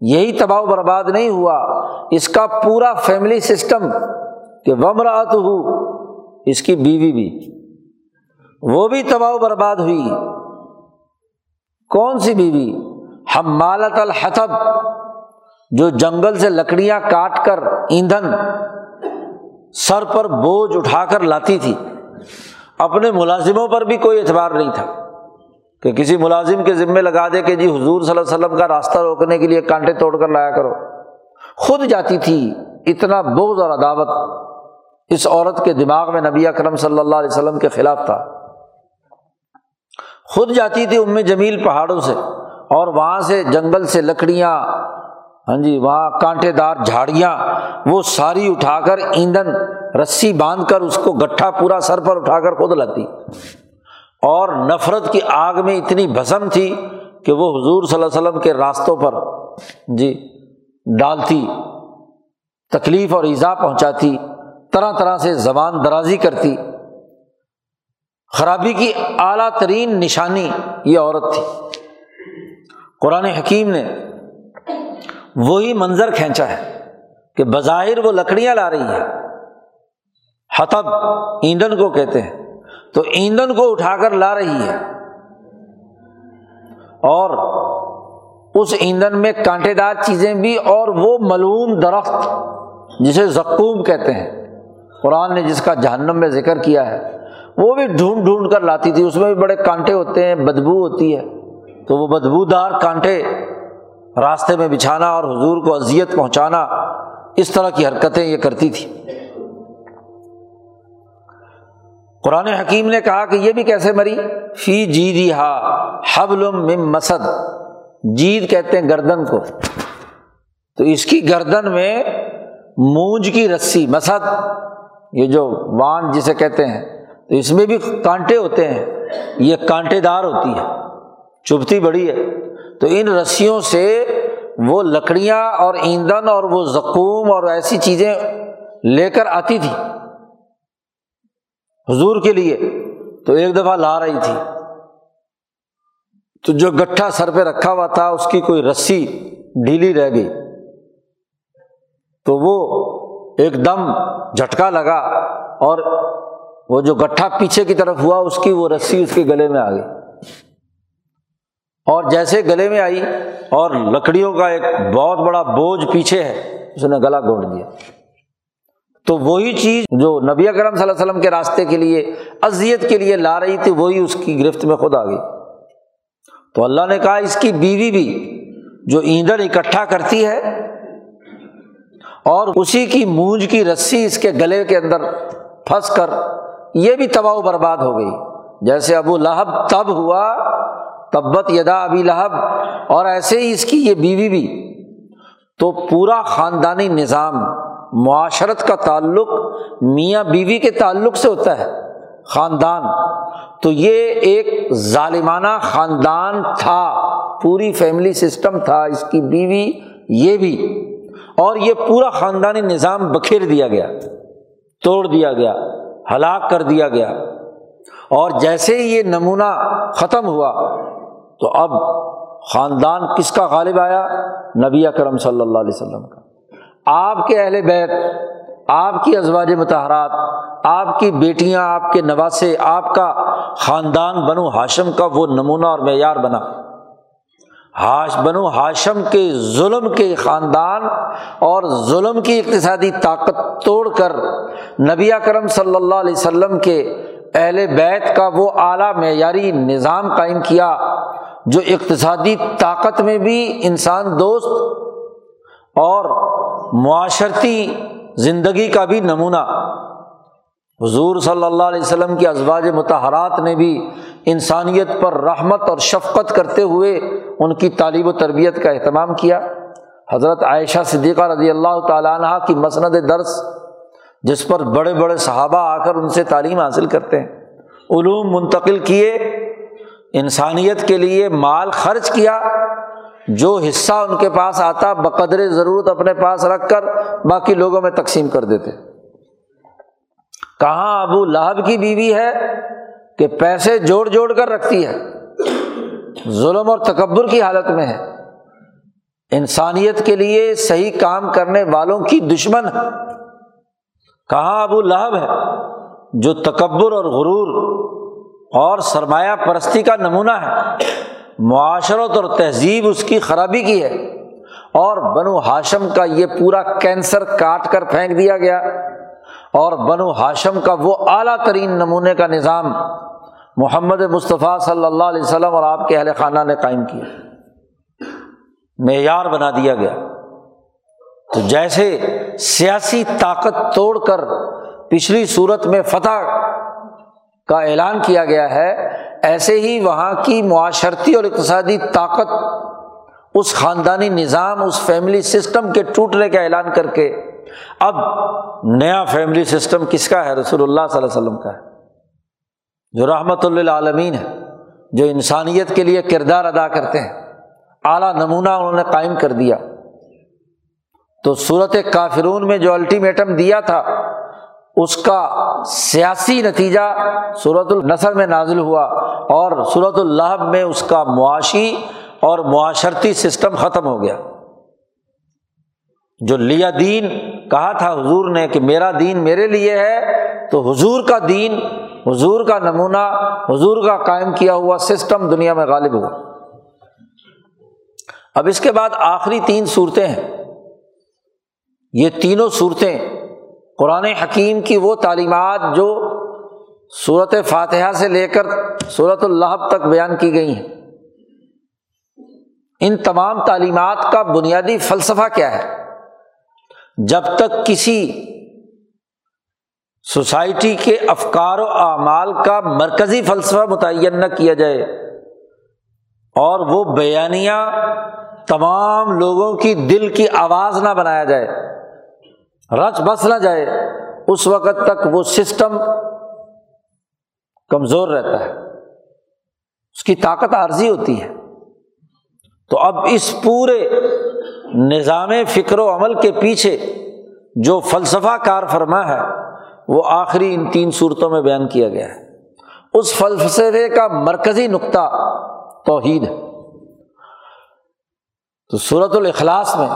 یہی تباہ و برباد نہیں ہوا۔ اس کا پورا فیملی سسٹم کہ ومرات ہو اس کی بیوی بھی۔ وہ بھی تباہ و برباد ہوئی۔ کون سی بیوی؟ ہم مالت الحتب جو جنگل سے لکڑیاں کاٹ کر ایندھن سر پر بوجھ اٹھا کر لاتی تھی۔ اپنے ملازموں پر بھی کوئی اعتبار نہیں تھا کہ کسی ملازم کے ذمے لگا دے کہ جی حضور صلی اللہ علیہ وسلم کا راستہ روکنے کے لیے کانٹے توڑ کر لایا کرو۔ خود جاتی تھی اتنا بوجھ اور عداوت اس عورت کے دماغ میں نبی اکرم صلی اللہ علیہ وسلم کے خلاف تھا۔ خود جاتی تھی ام جمیل پہاڑوں سے اور وہاں سے جنگل سے لکڑیاں ہاں جی وہاں کانٹے دار جھاڑیاں، وہ ساری اٹھا کر ایندھن رسی باندھ کر اس کو گٹھا پورا سر پر اٹھا کر خود لاتی اور نفرت کی آگ میں اتنی بھسم تھی کہ وہ حضور صلی اللہ علیہ وسلم کے راستوں پر جی ڈالتی، تکلیف اور ایزا پہنچاتی، طرح طرح سے زبان درازی کرتی۔ خرابی کی اعلیٰ ترین نشانی یہ عورت تھی۔ قرآن حکیم نے وہی منظر کھینچا ہے کہ بظاہر وہ لکڑیاں لا رہی ہے حتب ایندھن کو کہتے ہیں۔ تو ایندھن کو اٹھا کر لا رہی ہے۔ اور اس ایندھن میں کانٹے دار چیزیں بھی اور وہ ملوم درخت جسے زکوم کہتے ہیں۔ قرآن نے جس کا جہنم میں ذکر کیا ہے، وہ بھی ڈھونڈ ڈھونڈ کر لاتی تھی۔ اس میں بھی بڑے کانٹے ہوتے ہیں، بدبو ہوتی ہے۔ تو وہ بدبو دار کانٹے راستے میں بچھانا اور حضور کو اذیت پہنچانا، اس طرح کی حرکتیں یہ کرتی تھی۔ قرآن حکیم نے کہا کہ یہ بھی کیسے مری؟ فی جی ہا حبل مسد۔ جید کہتے ہیں گردن کو۔ تو اس کی گردن میں مونج کی رسی، مسد، یہ جو وان جسے کہتے ہیں، تو اس میں بھی کانٹے ہوتے ہیں۔ یہ کانٹے دار ہوتی ہے چبھتی بڑی ہے۔ تو ان رسیوں سے وہ لکڑیاں اور ایندھن اور وہ زکوم اور ایسی چیزیں لے کر آتی تھی حضور کے لیے تو ایک دفعہ لا رہی تھی تو جو گٹھا سر پہ رکھا ہوا تھا اس کی کوئی رسی ڈھیلی رہ گئی تو وہ ایک دم جھٹکا لگا اور وہ جو گٹھا پیچھے کی طرف ہوا اس کی وہ رسی اس کے گلے میں آ گئی اور جیسے گلے میں آئی اور لکڑیوں کا ایک بہت بڑا بوجھ پیچھے ہے، اس نے گلا گھونٹ دیا۔ تو وہی چیز جو نبی اکرم صلی اللہ علیہ وسلم کے راستے کے لیے، اذیت کے لیے لا رہی تھی، وہی اس کی گرفت میں خود آ گئی۔ تو اللہ نے کہا، اس کی بیوی بھی جو ایندھن اکٹھا کرتی ہے اور اسی کی مونج کی رسی اس کے گلے کے اندر پھنس کر، یہ بھی تباہ و برباد ہو گئی۔ جیسے ابو لہب تب ہوا تبت یدا ابی لہب، اور ایسے ہی اس کی یہ بیوی بھی۔ تو پورا خاندانی نظام، معاشرت کا تعلق میاں بیوی کے تعلق سے ہوتا ہے، خاندان۔ تو یہ ایک ظالمانہ خاندان تھا، پوری فیملی سسٹم تھا، اس کی بیوی، یہ بھی۔ اور یہ پورا خاندانی نظام بکھیر دیا گیا، توڑ دیا گیا، ہلاک کر دیا گیا۔ اور جیسے ہی یہ نمونہ ختم ہوا تو اب خاندان کس کا غالب آیا؟ نبی اکرم صلی اللہ علیہ وسلم کا۔ آپ کے اہل بیت، آپ کی ازواج متحرات، آپ کی بیٹیاں، آپ کے نواسے، آپ کا خاندان بنو ہاشم کا وہ نمونہ اور معیار بنا۔ ہاش، بنو ہاشم کے ظلم کے خاندان اور ظلم کی اقتصادی طاقت توڑ کر نبی کرم صلی اللہ علیہ وسلم کے اہل بیت کا وہ اعلیٰ معیاری نظام قائم کیا۔ جو اقتصادی طاقت میں بھی انسان دوست اور معاشرتی زندگی کا بھی نمونہ۔ حضور صلی اللہ علیہ وسلم کی ازواج متحرات نے بھی انسانیت پر رحمت اور شفقت کرتے ہوئے ان کی تعلیم و تربیت کا اہتمام کیا۔ حضرت عائشہ صدیقہ رضی اللہ تعالیٰ عنہ کی مسند درس، جس پر بڑے بڑے صحابہ آ کر ان سے تعلیم حاصل کرتے ہیں۔ علوم منتقل کیے انسانیت کے لیے مال خرچ کیا، جو حصہ ان کے پاس آتا بقدر ضرورت اپنے پاس رکھ کر باقی لوگوں میں تقسیم کر دیتے۔ کہاں ابو لہب کی بیوی ہے کہ پیسے جوڑ جوڑ کر رکھتی ہے؟ ظلم اور تکبر کی حالت میں ہے۔ انسانیت کے لیے صحیح کام کرنے والوں کی دشمن۔ کہاں ابو لہب ہے جو تکبر اور غرور اور سرمایہ پرستی کا نمونہ ہے۔ معاشرت اور تہذیب اس کی خرابی کی ہے۔ اور بنو ہاشم کا یہ پورا کینسر کاٹ کر پھینک دیا گیا۔ اور بنو ہاشم کا وہ اعلیٰ ترین نمونے کا نظام محمد مصطفیٰ صلی اللہ علیہ وسلم اور آپ کے اہل خانہ نے قائم کیا۔ معیار بنا دیا گیا۔ تو جیسے سیاسی طاقت توڑ کر پچھلی صورت میں فتح کا اعلان کیا گیا ہے، ایسے ہی وہاں کی معاشرتی اور اقتصادی طاقت، اس خاندانی نظام، اس فیملی سسٹم کے ٹوٹنے کا اعلان کر کے، اب نیا فیملی سسٹم کس کا ہے؟ رسول اللہ صلی اللہ علیہ وسلم کا ہے، جو رحمت اللہ عالمین ہے، جو انسانیت کے لیے کردار ادا کرتے ہیں۔ اعلیٰ نمونہ انہوں نے قائم کر دیا۔ تو صورت کافرون میں جو الٹیمیٹم دیا تھا اس کا سیاسی نتیجہ صورت النثر میں نازل ہوا اور صورت اللہ میں اس کا معاشی اور معاشرتی سسٹم ختم ہو گیا۔ جو لیا دین کہا تھا حضور نے کہ میرا دین میرے لیے ہے، تو حضور کا دین، حضور کا نمونہ، حضور کا قائم کیا ہوا سسٹم دنیا میں غالب ہوا۔ اب اس کے بعد آخری تین صورتیں ہیں۔ یہ تینوں صورتیں قرآن حکیم کی وہ تعلیمات جو صورت فاتحہ سے لے کر صورت اللہ تک بیان کی گئی ہیں۔ ان تمام تعلیمات کا بنیادی فلسفہ کیا ہے؟ جب تک کسی سوسائٹی کے افکار و اعمال کا مرکزی فلسفہ متعین نہ کیا جائے اور وہ بیانیہ تمام لوگوں کی دل کی آواز نہ بنایا جائے رچ بس نہ جائے، اس وقت تک وہ سسٹم کمزور رہتا ہے۔ اس کی طاقت عارضی ہوتی ہے۔ تو اب اس پورے نظام فکر و عمل کے پیچھے جو فلسفہ کار فرما ہے، وہ آخری ان تین صورتوں میں بیان کیا گیا ہے۔ اس فلسفے کا مرکزی نقطہ توحید ہے۔ تو صورت الاخلاص میں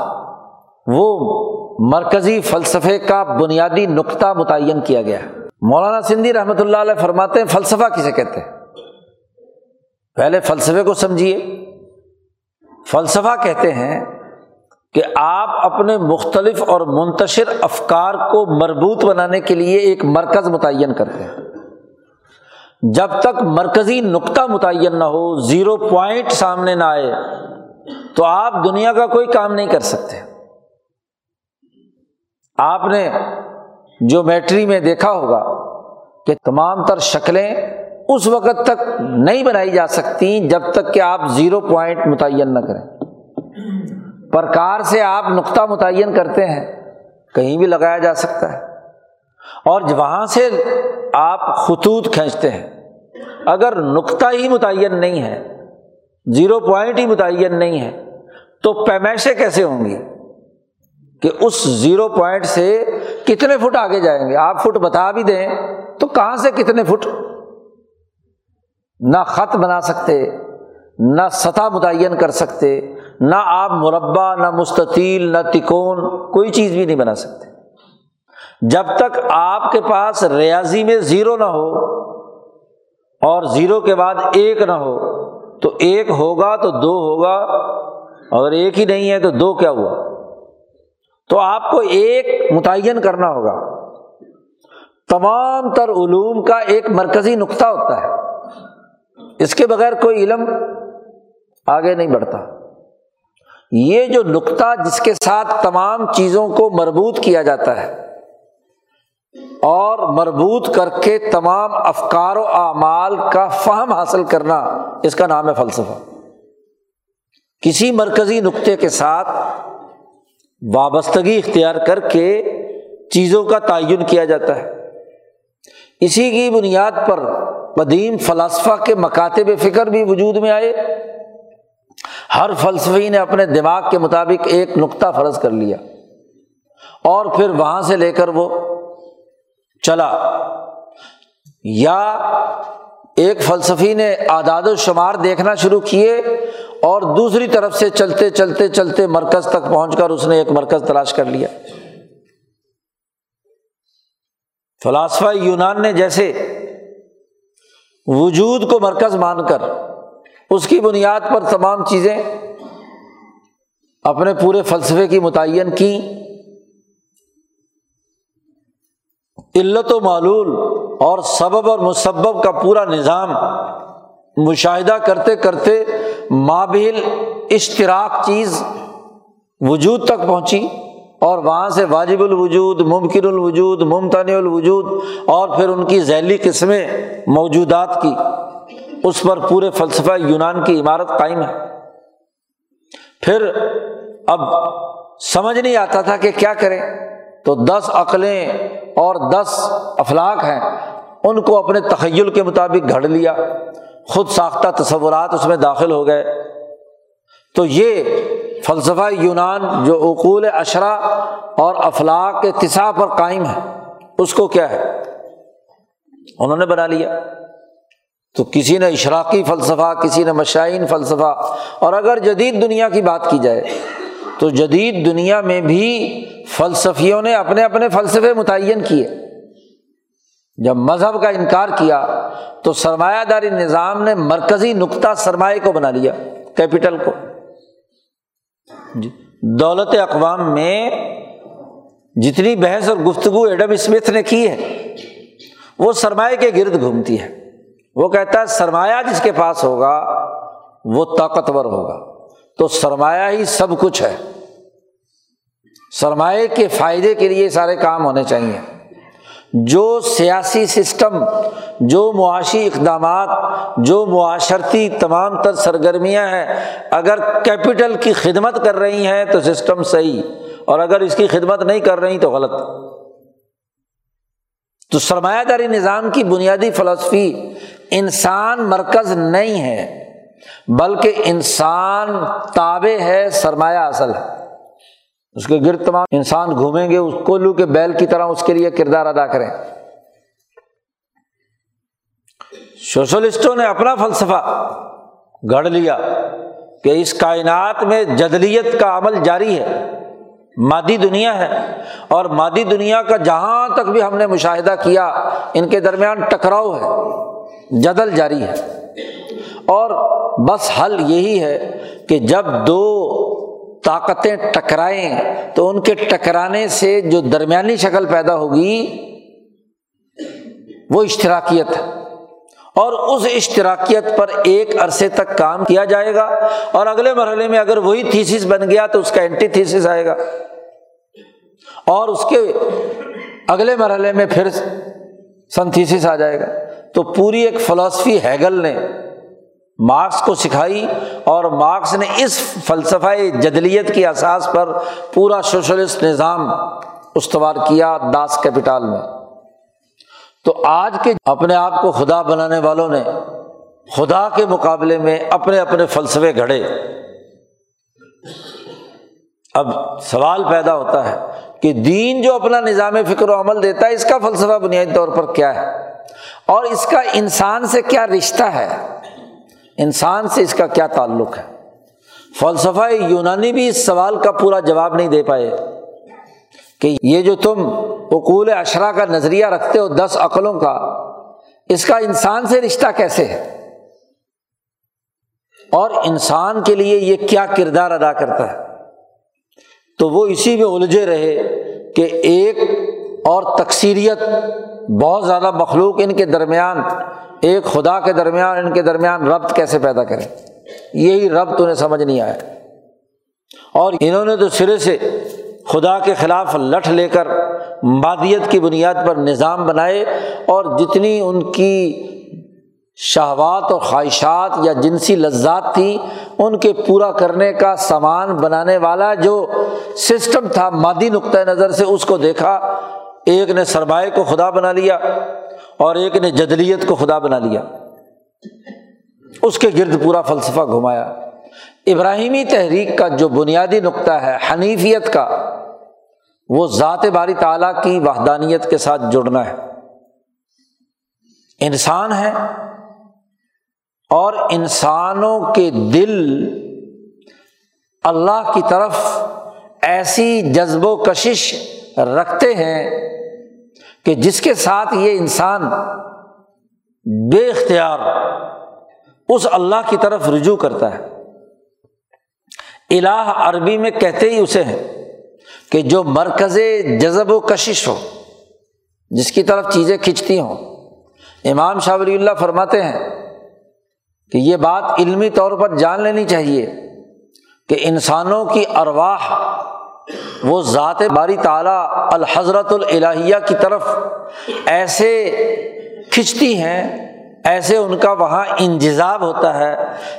وہ مرکزی فلسفے کا بنیادی نقطہ متعین کیا گیا ہے۔ مولانا سندھی رحمۃ اللہ علیہ فرماتے ہیں، فلسفہ کسے کہتے ہیں؟ پہلے فلسفے کو سمجھیے۔ فلسفہ کہتے ہیں کہ آپ اپنے مختلف اور منتشر افکار کو مربوط بنانے کے لیے ایک مرکز متعین کرتے ہیں۔ جب تک مرکزی نقطہ متعین نہ ہو، زیرو پوائنٹ سامنے نہ آئے، تو آپ دنیا کا کوئی کام نہیں کر سکتے۔ آپ نے جو میٹری میں دیکھا ہوگا کہ تمام تر شکلیں اس وقت تک نہیں بنائی جا سکتی جب تک کہ آپ زیرو پوائنٹ متعین نہ کریں۔ پرکار سے آپ نقطہ متعین کرتے ہیں، کہیں بھی لگایا جا سکتا ہے۔ اور وہاں سے آپ خطوط کھینچتے ہیں۔ اگر نقطہ ہی متعین نہیں ہے، زیرو پوائنٹ ہی متعین نہیں ہے، تو پیمائشیں کیسے ہوں گی؟ کہ اس زیرو پوائنٹ سے کتنے فٹ آگے جائیں گے؟ آپ فٹ بتا بھی دیں تو کہاں سے کتنے فٹ؟ نہ خط بنا سکتے، نہ سطح متعین کر سکتے، نہ آپ مربع، نہ مستطیل، نہ تکون، کوئی چیز بھی نہیں بنا سکتے۔ جب تک آپ کے پاس ریاضی میں زیرو نہ ہو اور زیرو کے بعد ایک نہ ہو، تو ایک ہوگا تو دو ہوگا اگر ایک ہی نہیں ہے تو دو کیا ہوا؟ تو آپ کو ایک متعین کرنا ہوگا۔ تمام تر علوم کا ایک مرکزی نقطہ ہوتا ہے۔ اس کے بغیر کوئی علم آگے نہیں بڑھتا۔ یہ جو نقطہ جس کے ساتھ تمام چیزوں کو مربوط کیا جاتا ہے اور مربوط کر کے تمام افکار و اعمال کا فہم حاصل کرنا، اس کا نام ہے فلسفہ۔ کسی مرکزی نقطے کے ساتھ وابستگی اختیار کر کے چیزوں کا تعین کیا جاتا ہے۔ اسی کی بنیاد پر قدیم فلاسفہ کے مکاتب فکر بھی وجود میں آئے۔ ہر فلسفی نے اپنے دماغ کے مطابق ایک نقطہ فرض کر لیا۔ اور پھر وہاں سے لے کر وہ چلا۔ یا ایک فلسفی نے اعداد و شمار دیکھنا شروع کیے اور دوسری طرف سے چلتے چلتے چلتے مرکز تک پہنچ کر اس نے ایک مرکز تلاش کر لیا۔ فلاسفہ یونان نے جیسے وجود کو مرکز مان کر اس کی بنیاد پر تمام چیزیں اپنے پورے فلسفے کی متعین کی علت و معلول اور سبب اور مسبب کا پورا نظام مشاہدہ کرتے کرتے مابل اشتراک چیز وجود تک پہنچی اور وہاں سے واجب الوجود، ممکن الوجود ممتن الوجود اور پھر ان کی ذیلی قسمیں موجودات کی۔ اس پر پورے فلسفہ یونان کی عمارت قائم ہے۔ پھر اب سمجھ نہیں آتا تھا کہ کیا کریں۔ تو دس عقلیں اور دس افلاق ہیں، ان کو اپنے تخیل کے مطابق گھڑ لیا۔ خود ساختہ تصورات اس میں داخل ہو گئے۔ تو یہ فلسفہ یونان جو اقول اشرا اور افلاق کے تصا پر قائم ہے، اس کو کیا ہے؟ انہوں نے بنا لیا۔ تو کسی نے اشراقی فلسفہ، کسی نے مشائن فلسفہ۔ اور اگر جدید دنیا کی بات کی جائے تو جدید دنیا میں بھی فلسفیوں نے اپنے اپنے فلسفے متعین کیے۔ جب مذہب کا انکار کیا تو سرمایہ داری نظام نے مرکزی نقطہ سرمایہ کو بنا لیا کیپٹل کو۔ جی دولت اقوام میں جتنی بحث اور گفتگو ایڈم اسمتھ نے کی ہے، وہ سرمایہ کے گرد گھومتی ہے۔ وہ کہتا ہے، سرمایہ جس کے پاس ہوگا، وہ طاقتور ہوگا۔ تو سرمایہ ہی سب کچھ ہے۔ سرمایہ کے فائدے کے لیے سارے کام ہونے چاہیے۔ جو سیاسی سسٹم، جو معاشی اقدامات، جو معاشرتی تمام تر سرگرمیاں ہیں، اگر کیپٹل کی خدمت کر رہی ہیں تو سسٹم صحیح، اور اگر اس کی خدمت نہیں کر رہی تو غلط۔ تو سرمایہ داری نظام کی بنیادی فلسفی انسان مرکز نہیں ہے۔ بلکہ انسان تابع ہے، سرمایہ اصل ہے۔ اس کے گرد تمام انسان گھومیں گے، اس کولو کے بیل کی طرح اس کے لیے کردار ادا کریں۔ سوشلسٹوں نے اپنا فلسفہ گڑھ لیا کہ اس کائنات میں جدلیت کا عمل جاری ہے، مادی دنیا ہے۔ اور مادی دنیا کا جہاں تک بھی ہم نے مشاہدہ کیا، ان کے درمیان ٹکراؤ ہے، جدل جاری ہے۔ اور بس حل یہی ہے کہ جب دو طاقتیں ٹکرائیں تو ان کے ٹکرانے سے جو درمیانی شکل پیدا ہوگی، وہ اشتراکیت ہے۔ اور اس اشتراکیت پر ایک عرصے تک کام کیا جائے گا اور اگلے مرحلے میں اگر وہی تھیسس بن گیا تو اس کا اینٹی تھیسس آئے گا۔ اور اس کے اگلے مرحلے میں پھر سنتھیسس آ جائے گا۔ تو پوری ایک فلاسفی ہیگل نے مارکس کو سکھائی اور مارکس نے اس فلسفہ جدلیت کی اساس پر پورا سوشلسٹ نظام استوار کیا داس کیپیٹال میں۔ تو آج کے اپنے آپ کو خدا بنانے والوں نے خدا کے مقابلے میں اپنے اپنے فلسفے گھڑے۔ اب سوال پیدا ہوتا ہے کہ دین جو اپنا نظام فکر و عمل دیتا ہے، اس کا فلسفہ بنیادی طور پر کیا ہے؟ اور اس کا انسان سے کیا رشتہ ہے؟ انسان سے اس کا کیا تعلق ہے؟ فلسفہ یونانی بھی اس سوال کا پورا جواب نہیں دے پائے کہ یہ جو تم اقول اشرا کا نظریہ رکھتے ہو دس عقلوں کا، اس کا انسان سے رشتہ کیسے ہے؟ اور انسان کے لیے یہ کیا کردار ادا کرتا ہے؟ تو وہ اسی میں الجھے رہے کہ ایک اور تقسیریت بہت زیادہ مخلوق ان کے درمیان ایک خدا کے درمیان، ان کے درمیان ربط کیسے پیدا کرے یہی ربط انہیں سمجھ نہیں آیا۔ اور انہوں نے تو سرے سے خدا کے خلاف لٹ لے کر مادیت کی بنیاد پر نظام بنائے اور جتنی ان کی شہوات اور خواہشات یا جنسی لذات تھی، ان کے پورا کرنے کا سامان بنانے والا جو سسٹم تھا مادی نقطۂ نظر سے، اس کو دیکھا۔ ایک نے سرمایہ کو خدا بنا لیا۔ اور ایک نے جدلیت کو خدا بنا لیا۔ اس کے گرد پورا فلسفہ گھمایا۔ ابراہیمی تحریک کا جو بنیادی نقطہ ہے، حنیفیت کا، وہ ذات باری تعالیٰ کی وحدانیت کے ساتھ جڑنا ہے۔ انسان ہے اور انسانوں کے دل اللہ کی طرف ایسی جذب و کشش رکھتے ہیں کہ جس کے ساتھ یہ انسان بے اختیار اس اللہ کی طرف رجوع کرتا ہے۔ الہ عربی میں کہتے ہی اسے ہیں کہ جو مرکز جذب و کشش ہو، جس کی طرف چیزیں کھنچتی ہوں۔ امام شاہ ولی اللہ فرماتے ہیں کہ یہ بات علمی طور پر جان لینی چاہیے کہ انسانوں کی ارواح وہ ذات باری تعالیٰ الحضرت الہیہ کی طرف ایسے کھنچتی ہیں، ایسے ان کا وہاں انجزاب ہوتا ہے،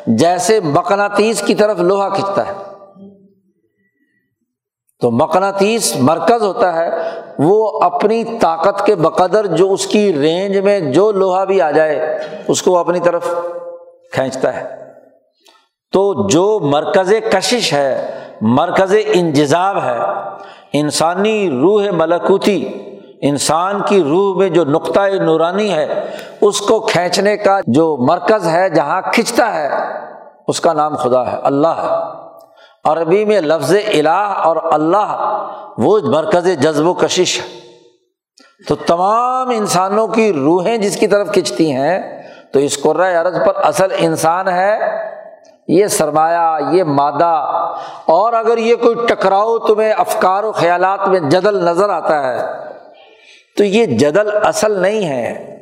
جیسے مقناطیس کی طرف لوہا کھنچتا ہے۔ تو مقناطیس مرکز ہوتا ہے، وہ اپنی طاقت کے بقدر جو اس کی رینج میں جو لوہا بھی آ جائے، اس کو اپنی طرف کھینچتا ہے۔ تو جو مرکز کشش ہے مرکز انجزاب ہے۔ انسانی روح ملکوتی، انسان کی روح میں جو نقطۂ نورانی ہے، اس کو کھینچنے کا جو مرکز ہے، جہاں کھنچتا ہے، اس کا نام خدا ہے، اللہ ہے۔ عربی میں لفظ الہ اور اللہ، وہ مرکز جذب و کشش ہے۔ تو تمام انسانوں کی روحیں جس کی طرف کھنچتی ہیں، تو اس قرۂۂ عرض پر اصل انسان ہے یہ سرمایہ، یہ مادہ، اور اگر یہ کوئی ٹکراؤ تمہیں افکار و خیالات میں جدل نظر آتا ہے، تو یہ جدل اصل نہیں ہے۔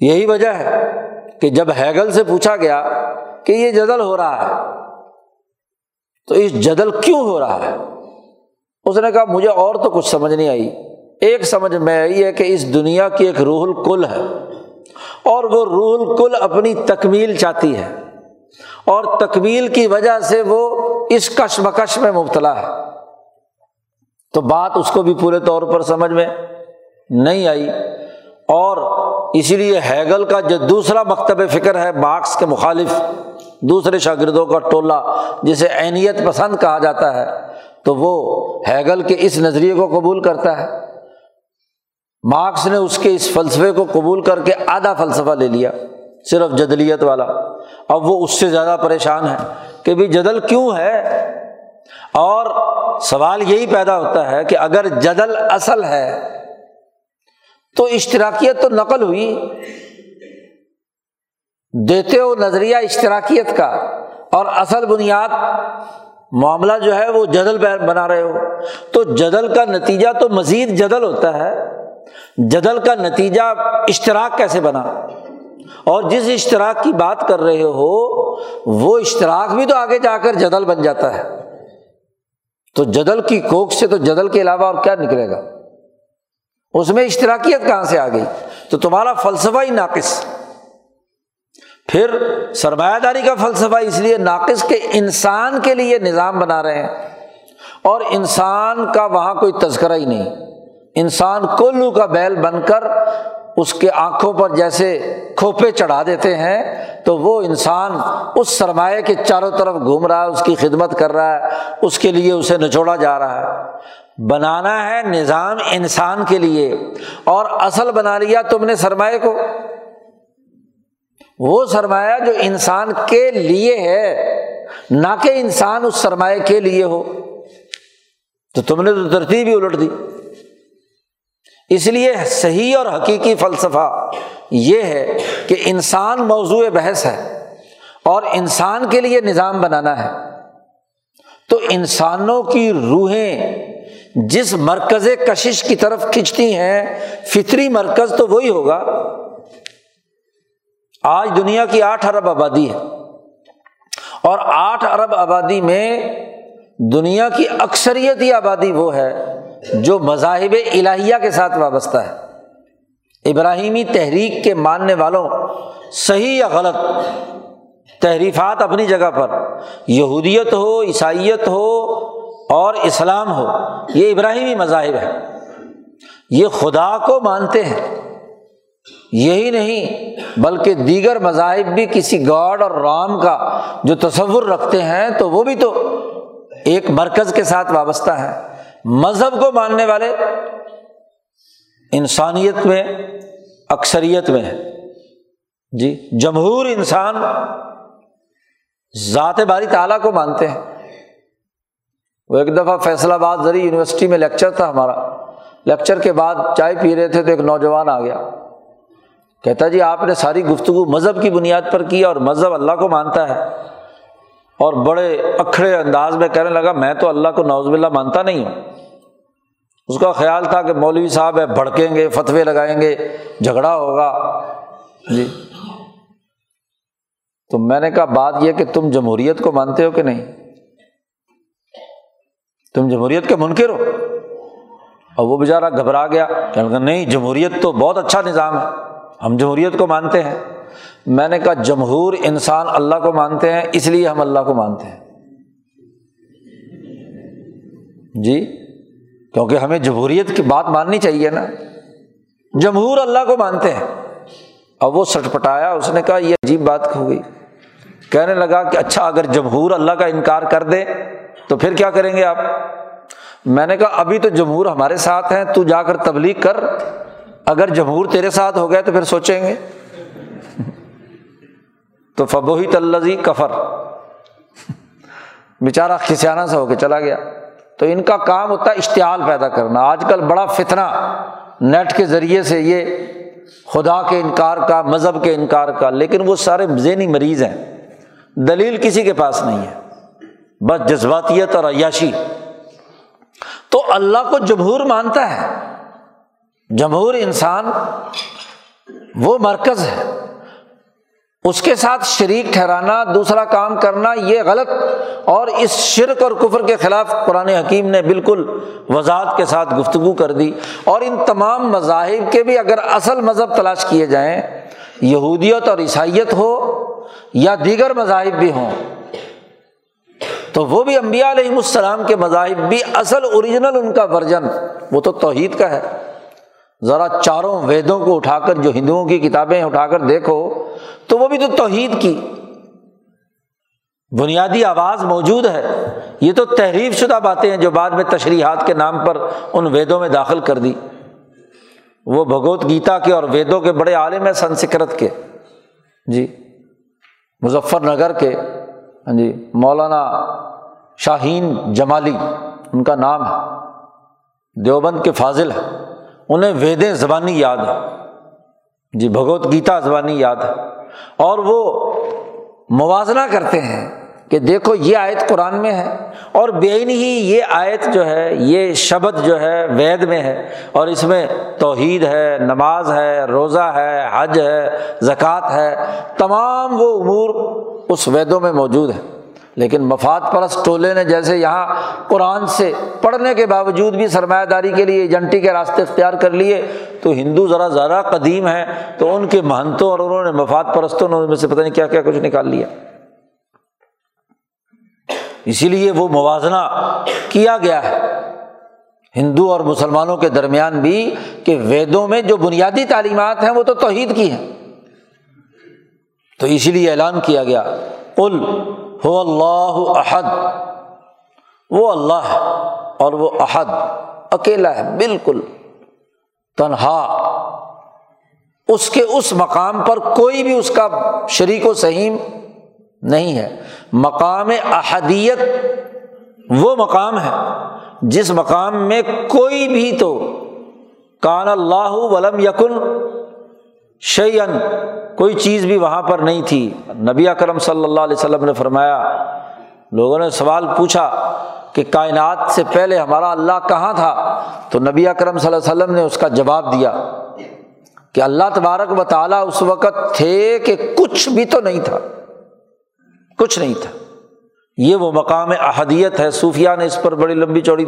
یہی وجہ ہے کہ جب ہیگل سے پوچھا گیا کہ یہ جدل ہو رہا ہے، تو اس جدل کیوں ہو رہا ہے؟ اس نے کہا، مجھے اور تو کچھ سمجھ نہیں آئی۔ ایک سمجھ میں آئی ہے کہ اس دنیا کی ایک روح الکل ہے۔ اور وہ روح الکل اپنی تکمیل چاہتی ہے اور تکمیل کی وجہ سے وہ اس کشمکش میں مبتلا ہے۔ تو بات اس کو بھی پورے طور پر سمجھ میں نہیں آئی۔ اور اسی لیے ہیگل کا جو دوسرا مکتب فکر ہے مارکس کے مخالف، دوسرے شاگردوں کا ٹولہ جسے عینیت پسند کہا جاتا ہے، تو وہ ہیگل کے اس نظریے کو قبول کرتا ہے۔ مارکس نے اس کے اس فلسفے کو قبول کر کے آدھا فلسفہ لے لیا، صرف جدلیت والا۔ اب وہ اس سے زیادہ پریشان ہے کہ بھائی جدل کیوں ہے؟ اور سوال یہی پیدا ہوتا ہے کہ اگر جدل اصل ہے تو اشتراکیت تو نقل ہوئی۔ دیتے ہو نظریہ اشتراکیت کا اور اصل بنیاد معاملہ جو ہے وہ جدل بنا رہے ہو۔ تو جدل کا نتیجہ تو مزید جدل ہوتا ہے۔ جدل کا نتیجہ اشتراک کیسے بنا؟ اور جس اشتراک کی بات کر رہے ہو، وہ اشتراک بھی تو آگے جا کر جدل بن جاتا ہے۔ تو جدل کی کوک سے تو جدل کے علاوہ اور کیا نکلے گا؟ اس میں اشتراکیت کہاں سے آ گئی؟ تو تمہارا فلسفہ ہی ناقص۔ پھر سرمایہ داری کا فلسفہ اس لیے ناقص کہ انسان کے لیے نظام بنا رہے ہیں۔ اور انسان کا وہاں کوئی تذکرہ ہی نہیں۔ انسان کلو کا بیل بن کر اس کے آنکھوں پر جیسے کھوپے چڑھا دیتے ہیں تو وہ انسان اس سرمایہ کے چاروں طرف گھوم رہا ہے، اس کی خدمت کر رہا ہے، اس کے لیے اسے نچوڑا جا رہا ہے۔ بنانا ہے نظام انسان کے لیے۔ اور اصل بنا لیا تم نے سرمایہ کو۔ وہ سرمایہ جو انسان کے لیے ہے، نہ کہ انسان اس سرمایہ کے لیے ہو۔ تو تم نے تو ترتیب ہی الٹ دی۔ اس لیے صحیح اور حقیقی فلسفہ یہ ہے کہ انسان موضوع بحث ہے اور انسان کے لیے نظام بنانا ہے۔ تو انسانوں کی روحیں جس مرکز کشش کی طرف کھنچتی ہیں، فطری مرکز تو وہی ہوگا۔ آج دنیا کی آٹھ ارب آبادی ہے۔ اور آٹھ ارب آبادی میں دنیا کی اکثریتی آبادی وہ ہے جو مذاہب الہیہ کے ساتھ وابستہ ہے۔ ابراہیمی تحریک کے ماننے والوں صحیح یا غلط؟ تحریفات اپنی جگہ پر۔ یہودیت ہو، عیسائیت ہو اور اسلام ہو، یہ ابراہیمی مذاہب ہے یہ خدا کو مانتے ہیں۔ یہی نہیں، بلکہ دیگر مذاہب بھی کسی گاڈ اور رام کا جو تصور رکھتے ہیں تو وہ بھی تو ایک مرکز کے ساتھ وابستہ ہے مذہب کو ماننے والے انسانیت میں، اکثریت میں ہے جی جمہور انسان ذات باری تعالیٰ کو مانتے ہیں۔ وہ ایک دفعہ فیصلہ آباد زری یونیورسٹی میں لیکچر تھا ہمارا۔ لیکچر کے بعد چائے پی رہے تھے تو ایک نوجوان آ گیا۔ کہتا جی آپ نے ساری گفتگو مذہب کی بنیاد پر کی اور مذہب اللہ کو مانتا ہے اور بڑے اکھڑے انداز میں کہنے لگا میں تو اللہ کو نوز باللہ مانتا نہیں ہوں۔ اس کا خیال تھا کہ مولوی صاحب ہے بھڑکیں گے، فتوے لگائیں گے، جھگڑا ہوگا۔ جی۔ تو میں نے کہا بات یہ کہ تم جمہوریت کو مانتے ہو کہ نہیں؟ تم جمہوریت کے منکر ہو۔ اور وہ بیچارہ گھبرا گیا کہ نہیں، جمہوریت تو بہت اچھا نظام ہے۔ ہم جمہوریت کو مانتے ہیں۔ میں نے کہا جمہور انسان اللہ کو مانتے ہیں، اس لیے ہم اللہ کو مانتے ہیں۔ جی کیونکہ ہمیں جمہوریت کی بات ماننی چاہیے نا۔ جمہور اللہ کو مانتے ہیں۔ اب وہ سٹ پٹایا، اس نے کہا یہ عجیب بات ہو گئی۔ کہنے لگا کہ اچھا اگر جمہور اللہ کا انکار کر دے تو پھر کیا کریں گے آپ؟ میں نے کہا ابھی تو جمہور ہمارے ساتھ ہیں، تو جا کر تبلیغ کر۔ اگر جمہور تیرے ساتھ ہو گئے تو پھر سوچیں گے۔ تو فبوہی تلزی کفر۔ بیچارہ کھسیانہ سے ہو کے چلا گیا۔ تو ان کا کام ہوتا ہے اشتعال پیدا کرنا۔ آج کل بڑا فتنا نیٹ کے ذریعے سے یہ خدا کے انکار کا، مذہب کے انکار کا۔ لیکن وہ سارے ذہنی مریض ہیں۔ دلیل کسی کے پاس نہیں ہے۔ بس جذباتیت اور عیاشی۔ تو اللہ کو جمہور مانتا ہے۔ جمہور انسان وہ مرکز ہے۔ اس کے ساتھ شریک ٹھہرانا، دوسرا کام کرنا، یہ غلط۔ اور اس شرک اور کفر کے خلاف قرآن حکیم نے بالکل وضاحت کے ساتھ گفتگو کر دی۔ اور ان تمام مذاہب کے بھی اگر اصل مذہب تلاش کیے جائیں، یہودیت اور عیسائیت ہو یا دیگر مذاہب بھی ہوں، تو وہ بھی امبیا علیہ السلام کے مذاہب بھی اصل اوریجنل ان کا ورژن۔ وہ تو توحید کا ہے۔ ذرا چاروں ویدوں کو اٹھا کر جو ہندوؤں کی کتابیں اٹھا کر دیکھو، تو وہ بھی تو توحید کی بنیادی آواز موجود ہے۔ یہ تو تحریف شدہ باتیں ہیں جو بعد میں تشریحات کے نام پر ان ویدوں میں داخل کر دی۔ وہ بھگوت گیتا کے اور ویدوں کے بڑے عالم ہیں سنسکرت کے۔ جی مظفر نگر کے۔ ہاں جی مولانا شاہین جمالی، ان کا نام ہے۔ دیوبند کے فاضل ہے انہیں ویدیں زبانی یاد ہے۔ جی بھگوت گیتا زبانی یاد ہے۔ اور وہ موازنہ کرتے ہیں کہ دیکھو یہ آیت قرآن میں ہے اور بے ہی یہ آیت جو ہے، یہ شبد جو ہے وید میں ہے۔ اور اس میں توحید ہے، نماز ہے، روزہ ہے، حج ہے، زکوٰۃ ہے۔ تمام وہ امور اس ویدوں میں موجود ہے لیکن مفاد پرست ٹولے نے جیسے یہاں قرآن سے پڑھنے کے باوجود بھی سرمایہ داری کے لیے ایجنٹی کے راستے اختیار کر لیے، تو ہندو ذرا زیادہ قدیم ہے تو ان کے مہنتوں اور انہوں نے مفاد پرستوں نے میں سے پتہ نہیں کیا کیا کچھ نکال لیا۔ اسی لیے وہ موازنہ کیا گیا ہے۔ ہندو اور مسلمانوں کے درمیان بھی کہ ویدوں میں جو بنیادی تعلیمات ہیں وہ تو توحید کی ہیں۔ تو اسی لیے اعلان کیا گیا۔ کل ہو اللہ احد وہ اللہ ہے اور وہ احد. اکیلا ہے، بالکل. تنہا. اس کے اس مقام پر کوئی بھی اس کا شریک و سہیم نہیں ہے. مقام احدیت وہ مقام ہے، جس مقام میں کوئی بھی تو کان اللہ ولم یقن شعین کوئی چیز بھی وہاں پر نہیں تھی۔ نبی اکرم صلی اللہ علیہ وسلم نے فرمایا، لوگوں نے سوال پوچھا کہ کائنات سے پہلے ہمارا اللہ کہاں تھا؟ تو نبی اکرم صلی اللہ علیہ وسلم نے اس کا جواب دیا کہ اللہ تبارک و تعالیٰ اس وقت تھے کہ کچھ بھی تو نہیں تھا۔ کچھ نہیں تھا۔ یہ وہ مقام احدیت ہے۔ صوفیہ نے اس پر بڑی لمبی چوڑی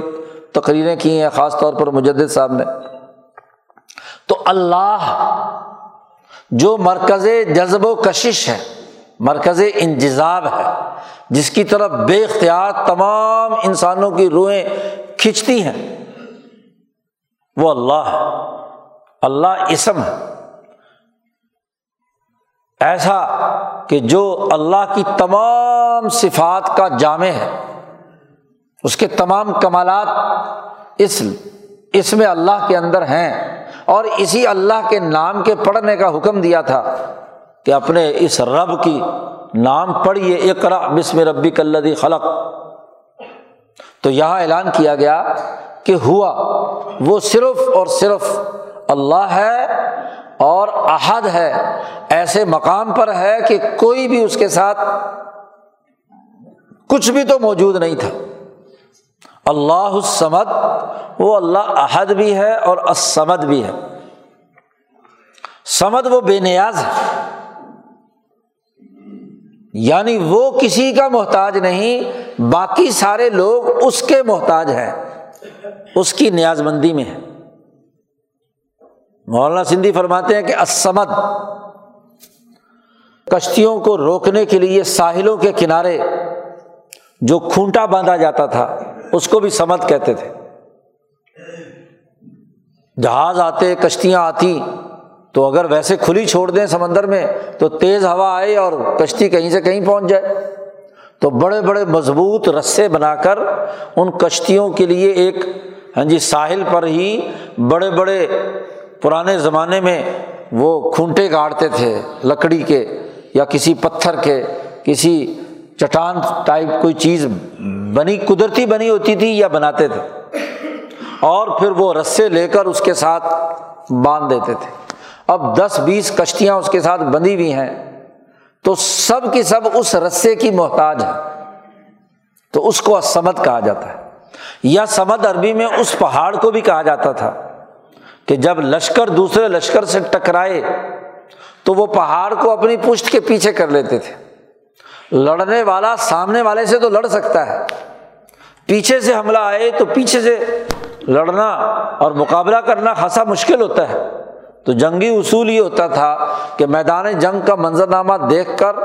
تقریریں کی ہیں، خاص طور پر مجد صاحب نے۔ تو اللہ جو مرکز جذب و کشش ہے، مرکز انجزاب ہے، جس کی طرف بے اختیار تمام انسانوں کی روحیں کھنچتی ہیں۔ وہ اللہ ہے۔ اللہ اسم ہے۔ ایسا کہ جو اللہ کی تمام صفات کا جامع ہے، اس کے تمام کمالات اس اس میں اللہ کے اندر ہیں۔ اور اسی اللہ کے نام کے پڑھنے کا حکم دیا تھا کہ اپنے اس رب کی نام پڑھیے اقرا بسم ربی کلدی خلق۔ تو یہاں اعلان کیا گیا کہ ہوا وہ صرف اور صرف اللہ ہے اور احد ہے۔ ایسے مقام پر ہے کہ کوئی بھی اس کے ساتھ کچھ بھی تو موجود نہیں تھا۔ اللہ السمد وہ اللہ عہد بھی ہے اور اسمد بھی ہے۔ سمد وہ بے نیاز ہے۔ یعنی وہ کسی کا محتاج نہیں، باقی سارے لوگ اس کے محتاج ہیں۔ اس کی نیاز مندی میں ہے۔ مولانا سندھی فرماتے ہیں کہ اسمد کشتیوں کو روکنے کے لیے ساحلوں کے کنارے جو کھونٹا باندھا جاتا تھا اس کو بھی سمد کہتے تھے۔ جہاز آتے، کشتیاں آتی تو اگر ویسے کھلی چھوڑ دیں سمندر میں، تو تیز ہوا آئے اور کشتی کہیں سے کہیں پہنچ جائے۔ تو بڑے بڑے مضبوط رسے بنا کر ان کشتیوں کے لیے ایک ہاں جی ساحل پر ہی بڑے بڑے پرانے زمانے میں وہ کھونٹے گاڑتے تھے، لکڑی کے یا کسی پتھر کے، کسی چٹان ٹائپ کوئی چیز بنی قدرتی بنی ہوتی تھی یا بناتے تھے اور پھر وہ رسے لے کر اس کے ساتھ باندھ دیتے تھے۔ اب دس بیس کشتیاں اس کے ساتھ بندھی ہوئی ہیں تو سب کی سب اس رسے کی محتاج ہے تو اس کو سمد کہا جاتا ہے۔ یا سمد عربی میں اس پہاڑ کو بھی کہا جاتا تھا کہ جب لشکر دوسرے لشکر سے ٹکرائے تو وہ پہاڑ کو اپنی پشت کے پیچھے کر لیتے تھے۔ لڑنے والا سامنے والے سے تو لڑ سکتا ہے۔ پیچھے سے حملہ آئے تو پیچھے سے لڑنا اور مقابلہ کرنا خاصا مشکل ہوتا ہے۔ تو جنگی اصول یہ ہوتا تھا کہ میدان جنگ کا منظرنامہ دیکھ کر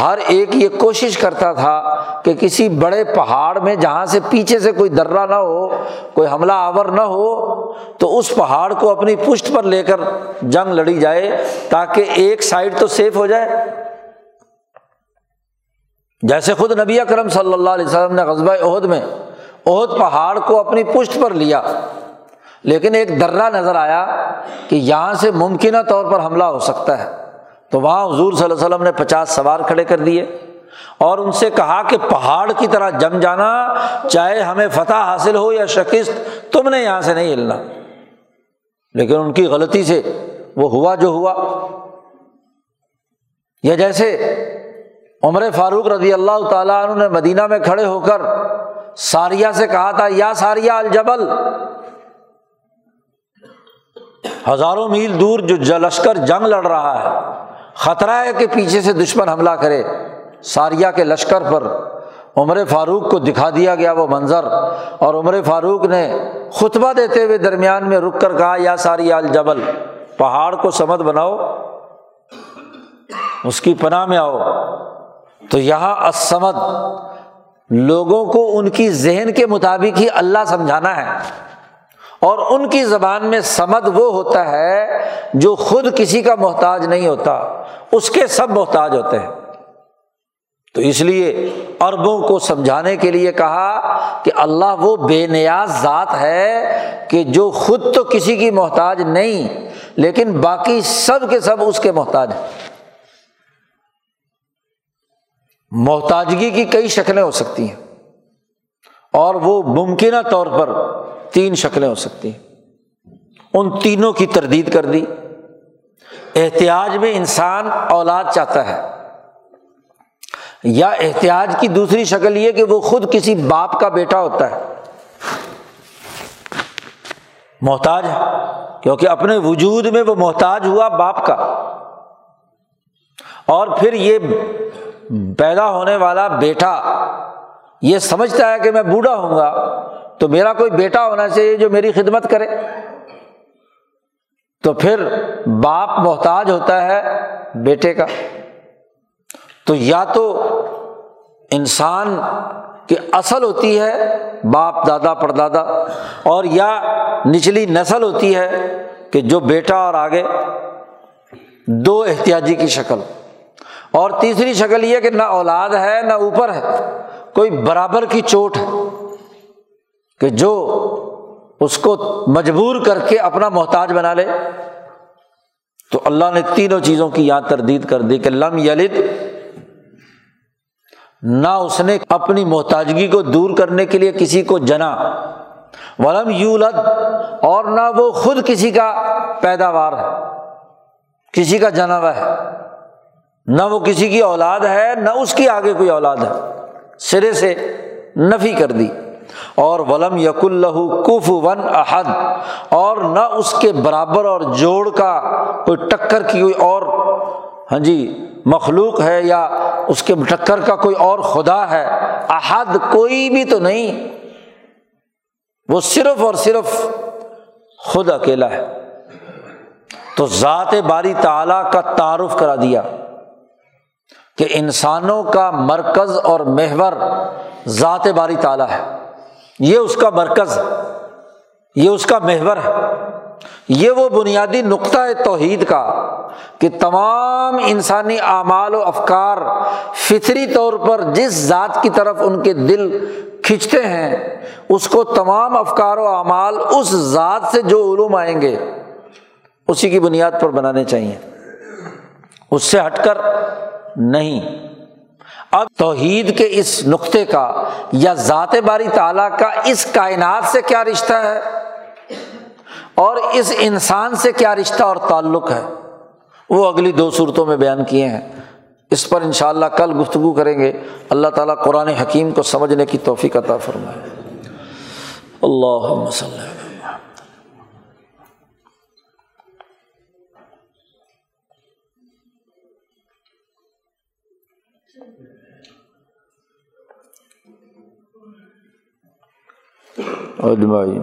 ہر ایک یہ کوشش کرتا تھا کہ کسی بڑے پہاڑ میں جہاں سے پیچھے سے کوئی درا نہ ہو، کوئی حملہ آور نہ ہو، تو اس پہاڑ کو اپنی پشت پر لے کر جنگ لڑی جائے تاکہ ایک سائڈ تو سیف ہو جائے۔ جیسے خود نبی اکرم صلی اللہ علیہ وسلم نے قصبہ عہد میں عہد پہاڑ کو اپنی پشت پر لیا۔ لیکن ایک درا نظر آیا کہ یہاں سے ممکنہ طور پر حملہ ہو سکتا ہے۔ تو وہاں حضور صلی اللہ علیہ وسلم نے پچاس سوار کھڑے کر دیے اور ان سے کہا کہ پہاڑ کی طرح جم جانا، چاہے ہمیں فتح حاصل ہو یا شکست، تم نے یہاں سے نہیں ہلنا۔ لیکن ان کی غلطی سے وہ ہوا جو ہوا۔ یا جیسے عمر فاروق رضی اللہ تعالیٰ عنہ نے مدینہ میں کھڑے ہو کر ساریا سے کہا تھا، یا ساریا الجبل ہزاروں میل دور جو لشکر جنگ لڑ رہا ہے، خطرہ ہے کہ پیچھے سے دشمن حملہ کرے۔ ساریا کے لشکر پر عمر فاروق کو دکھا دیا گیا وہ منظر، اور عمر فاروق نے خطبہ دیتے ہوئے درمیان میں رک کر کہا، یا ساریا الجبل، پہاڑ کو سمت بناؤ، اس کی پناہ میں آؤ۔ تو یہاں اسمد لوگوں کو ان کی ذہن کے مطابق ہی اللہ سمجھانا ہے۔ اور ان کی زبان میں سمد وہ ہوتا ہے جو خود کسی کا محتاج نہیں ہوتا، اس کے سب محتاج ہوتے ہیں۔ تو اس لیے اربوں کو سمجھانے کے لیے کہا کہ اللہ وہ بے نیاز ذات ہے کہ جو خود تو کسی کی محتاج نہیں، لیکن باقی سب کے سب اس کے محتاج ہیں۔ محتاجگی کی کئی شکلیں ہو سکتی ہیں۔ اور وہ ممکنہ طور پر تین شکلیں ہو سکتی ہیں۔ ان تینوں کی تردید کر دی۔ احتیاط میں انسان اولاد چاہتا ہے۔ یا احتیاط کی دوسری شکل یہ کہ وہ خود کسی باپ کا بیٹا ہوتا ہے۔ محتاج ہے، کیونکہ اپنے وجود میں وہ محتاج ہوا باپ کا۔ اور پھر یہ پیدا ہونے والا بیٹا، یہ سمجھتا ہے کہ میں بوڑھا ہوں گا، تو میرا کوئی بیٹا ہونا چاہیے جو میری خدمت کرے۔ تو پھر باپ محتاج ہوتا ہے بیٹے کا۔ تو یا تو انسان کی اصل ہوتی ہے باپ دادا پردادا، اور یا نچلی نسل ہوتی ہے کہ جو بیٹا اور آگے دو احتیاطی کی شکل۔ اور تیسری شکل یہ کہ نہ اولاد ہے، نہ اوپر ہے۔ کوئی برابر کی چوٹ ہے کہ جو اس کو مجبور کر کے اپنا محتاج بنا لے۔ تو اللہ نے تینوں چیزوں کی یاد تردید کر دی کہ لم یلد، نہ اس نے اپنی محتاجگی کو دور کرنے کے لیے کسی کو جنا۔ ولم یولد، اور نہ وہ خود کسی کا پیداوار ہے، کسی کا جنا ہوا ہے۔ نہ وہ کسی کی اولاد ہے، نہ اس کی آگے کوئی اولاد ہے۔ سرے سے نفی کر دی۔ اور ولم یق اللہ کف ون احد۔ اور نہ اس کے برابر اور جوڑ کا کوئی ٹکر کی کوئی اور ہاں جی مخلوق ہے یا اس کے ٹکر کا کوئی اور خدا ہے۔ احد کوئی بھی تو نہیں۔ وہ صرف اور صرف خود اکیلا ہے۔ تو ذات باری تعالیٰ کا تعارف کرا دیا۔ کہ انسانوں کا مرکز اور محور ذات باری تعالیٰ ہے۔ یہ اس کا مرکز، یہ اس کا محور ہے۔ یہ وہ بنیادی نقطۂ توحید کا کہ تمام انسانی اعمال و افکار فطری طور پر جس ذات کی طرف ان کے دل کھنچتے ہیں، اس کو تمام افکار و اعمال اس ذات سے جو علوم آئیں گے، اسی کی بنیاد پر بنانے چاہیے۔ اس سے ہٹ کر نہیں۔ اب توحید کے اس نقطے کا یا ذات باری تعالیٰ کا اس کائنات سے کیا رشتہ ہے؟ اور اس انسان سے کیا رشتہ اور تعلق ہے؟ وہ اگلی دو صورتوں میں بیان کیے ہیں۔ اس پر ان شاء اللہ کل گفتگو کریں گے۔ اللہ تعالیٰ قرآن حکیم کو سمجھنے کی توفیق عطا فرمائے۔ اللہ وسلم اجمعین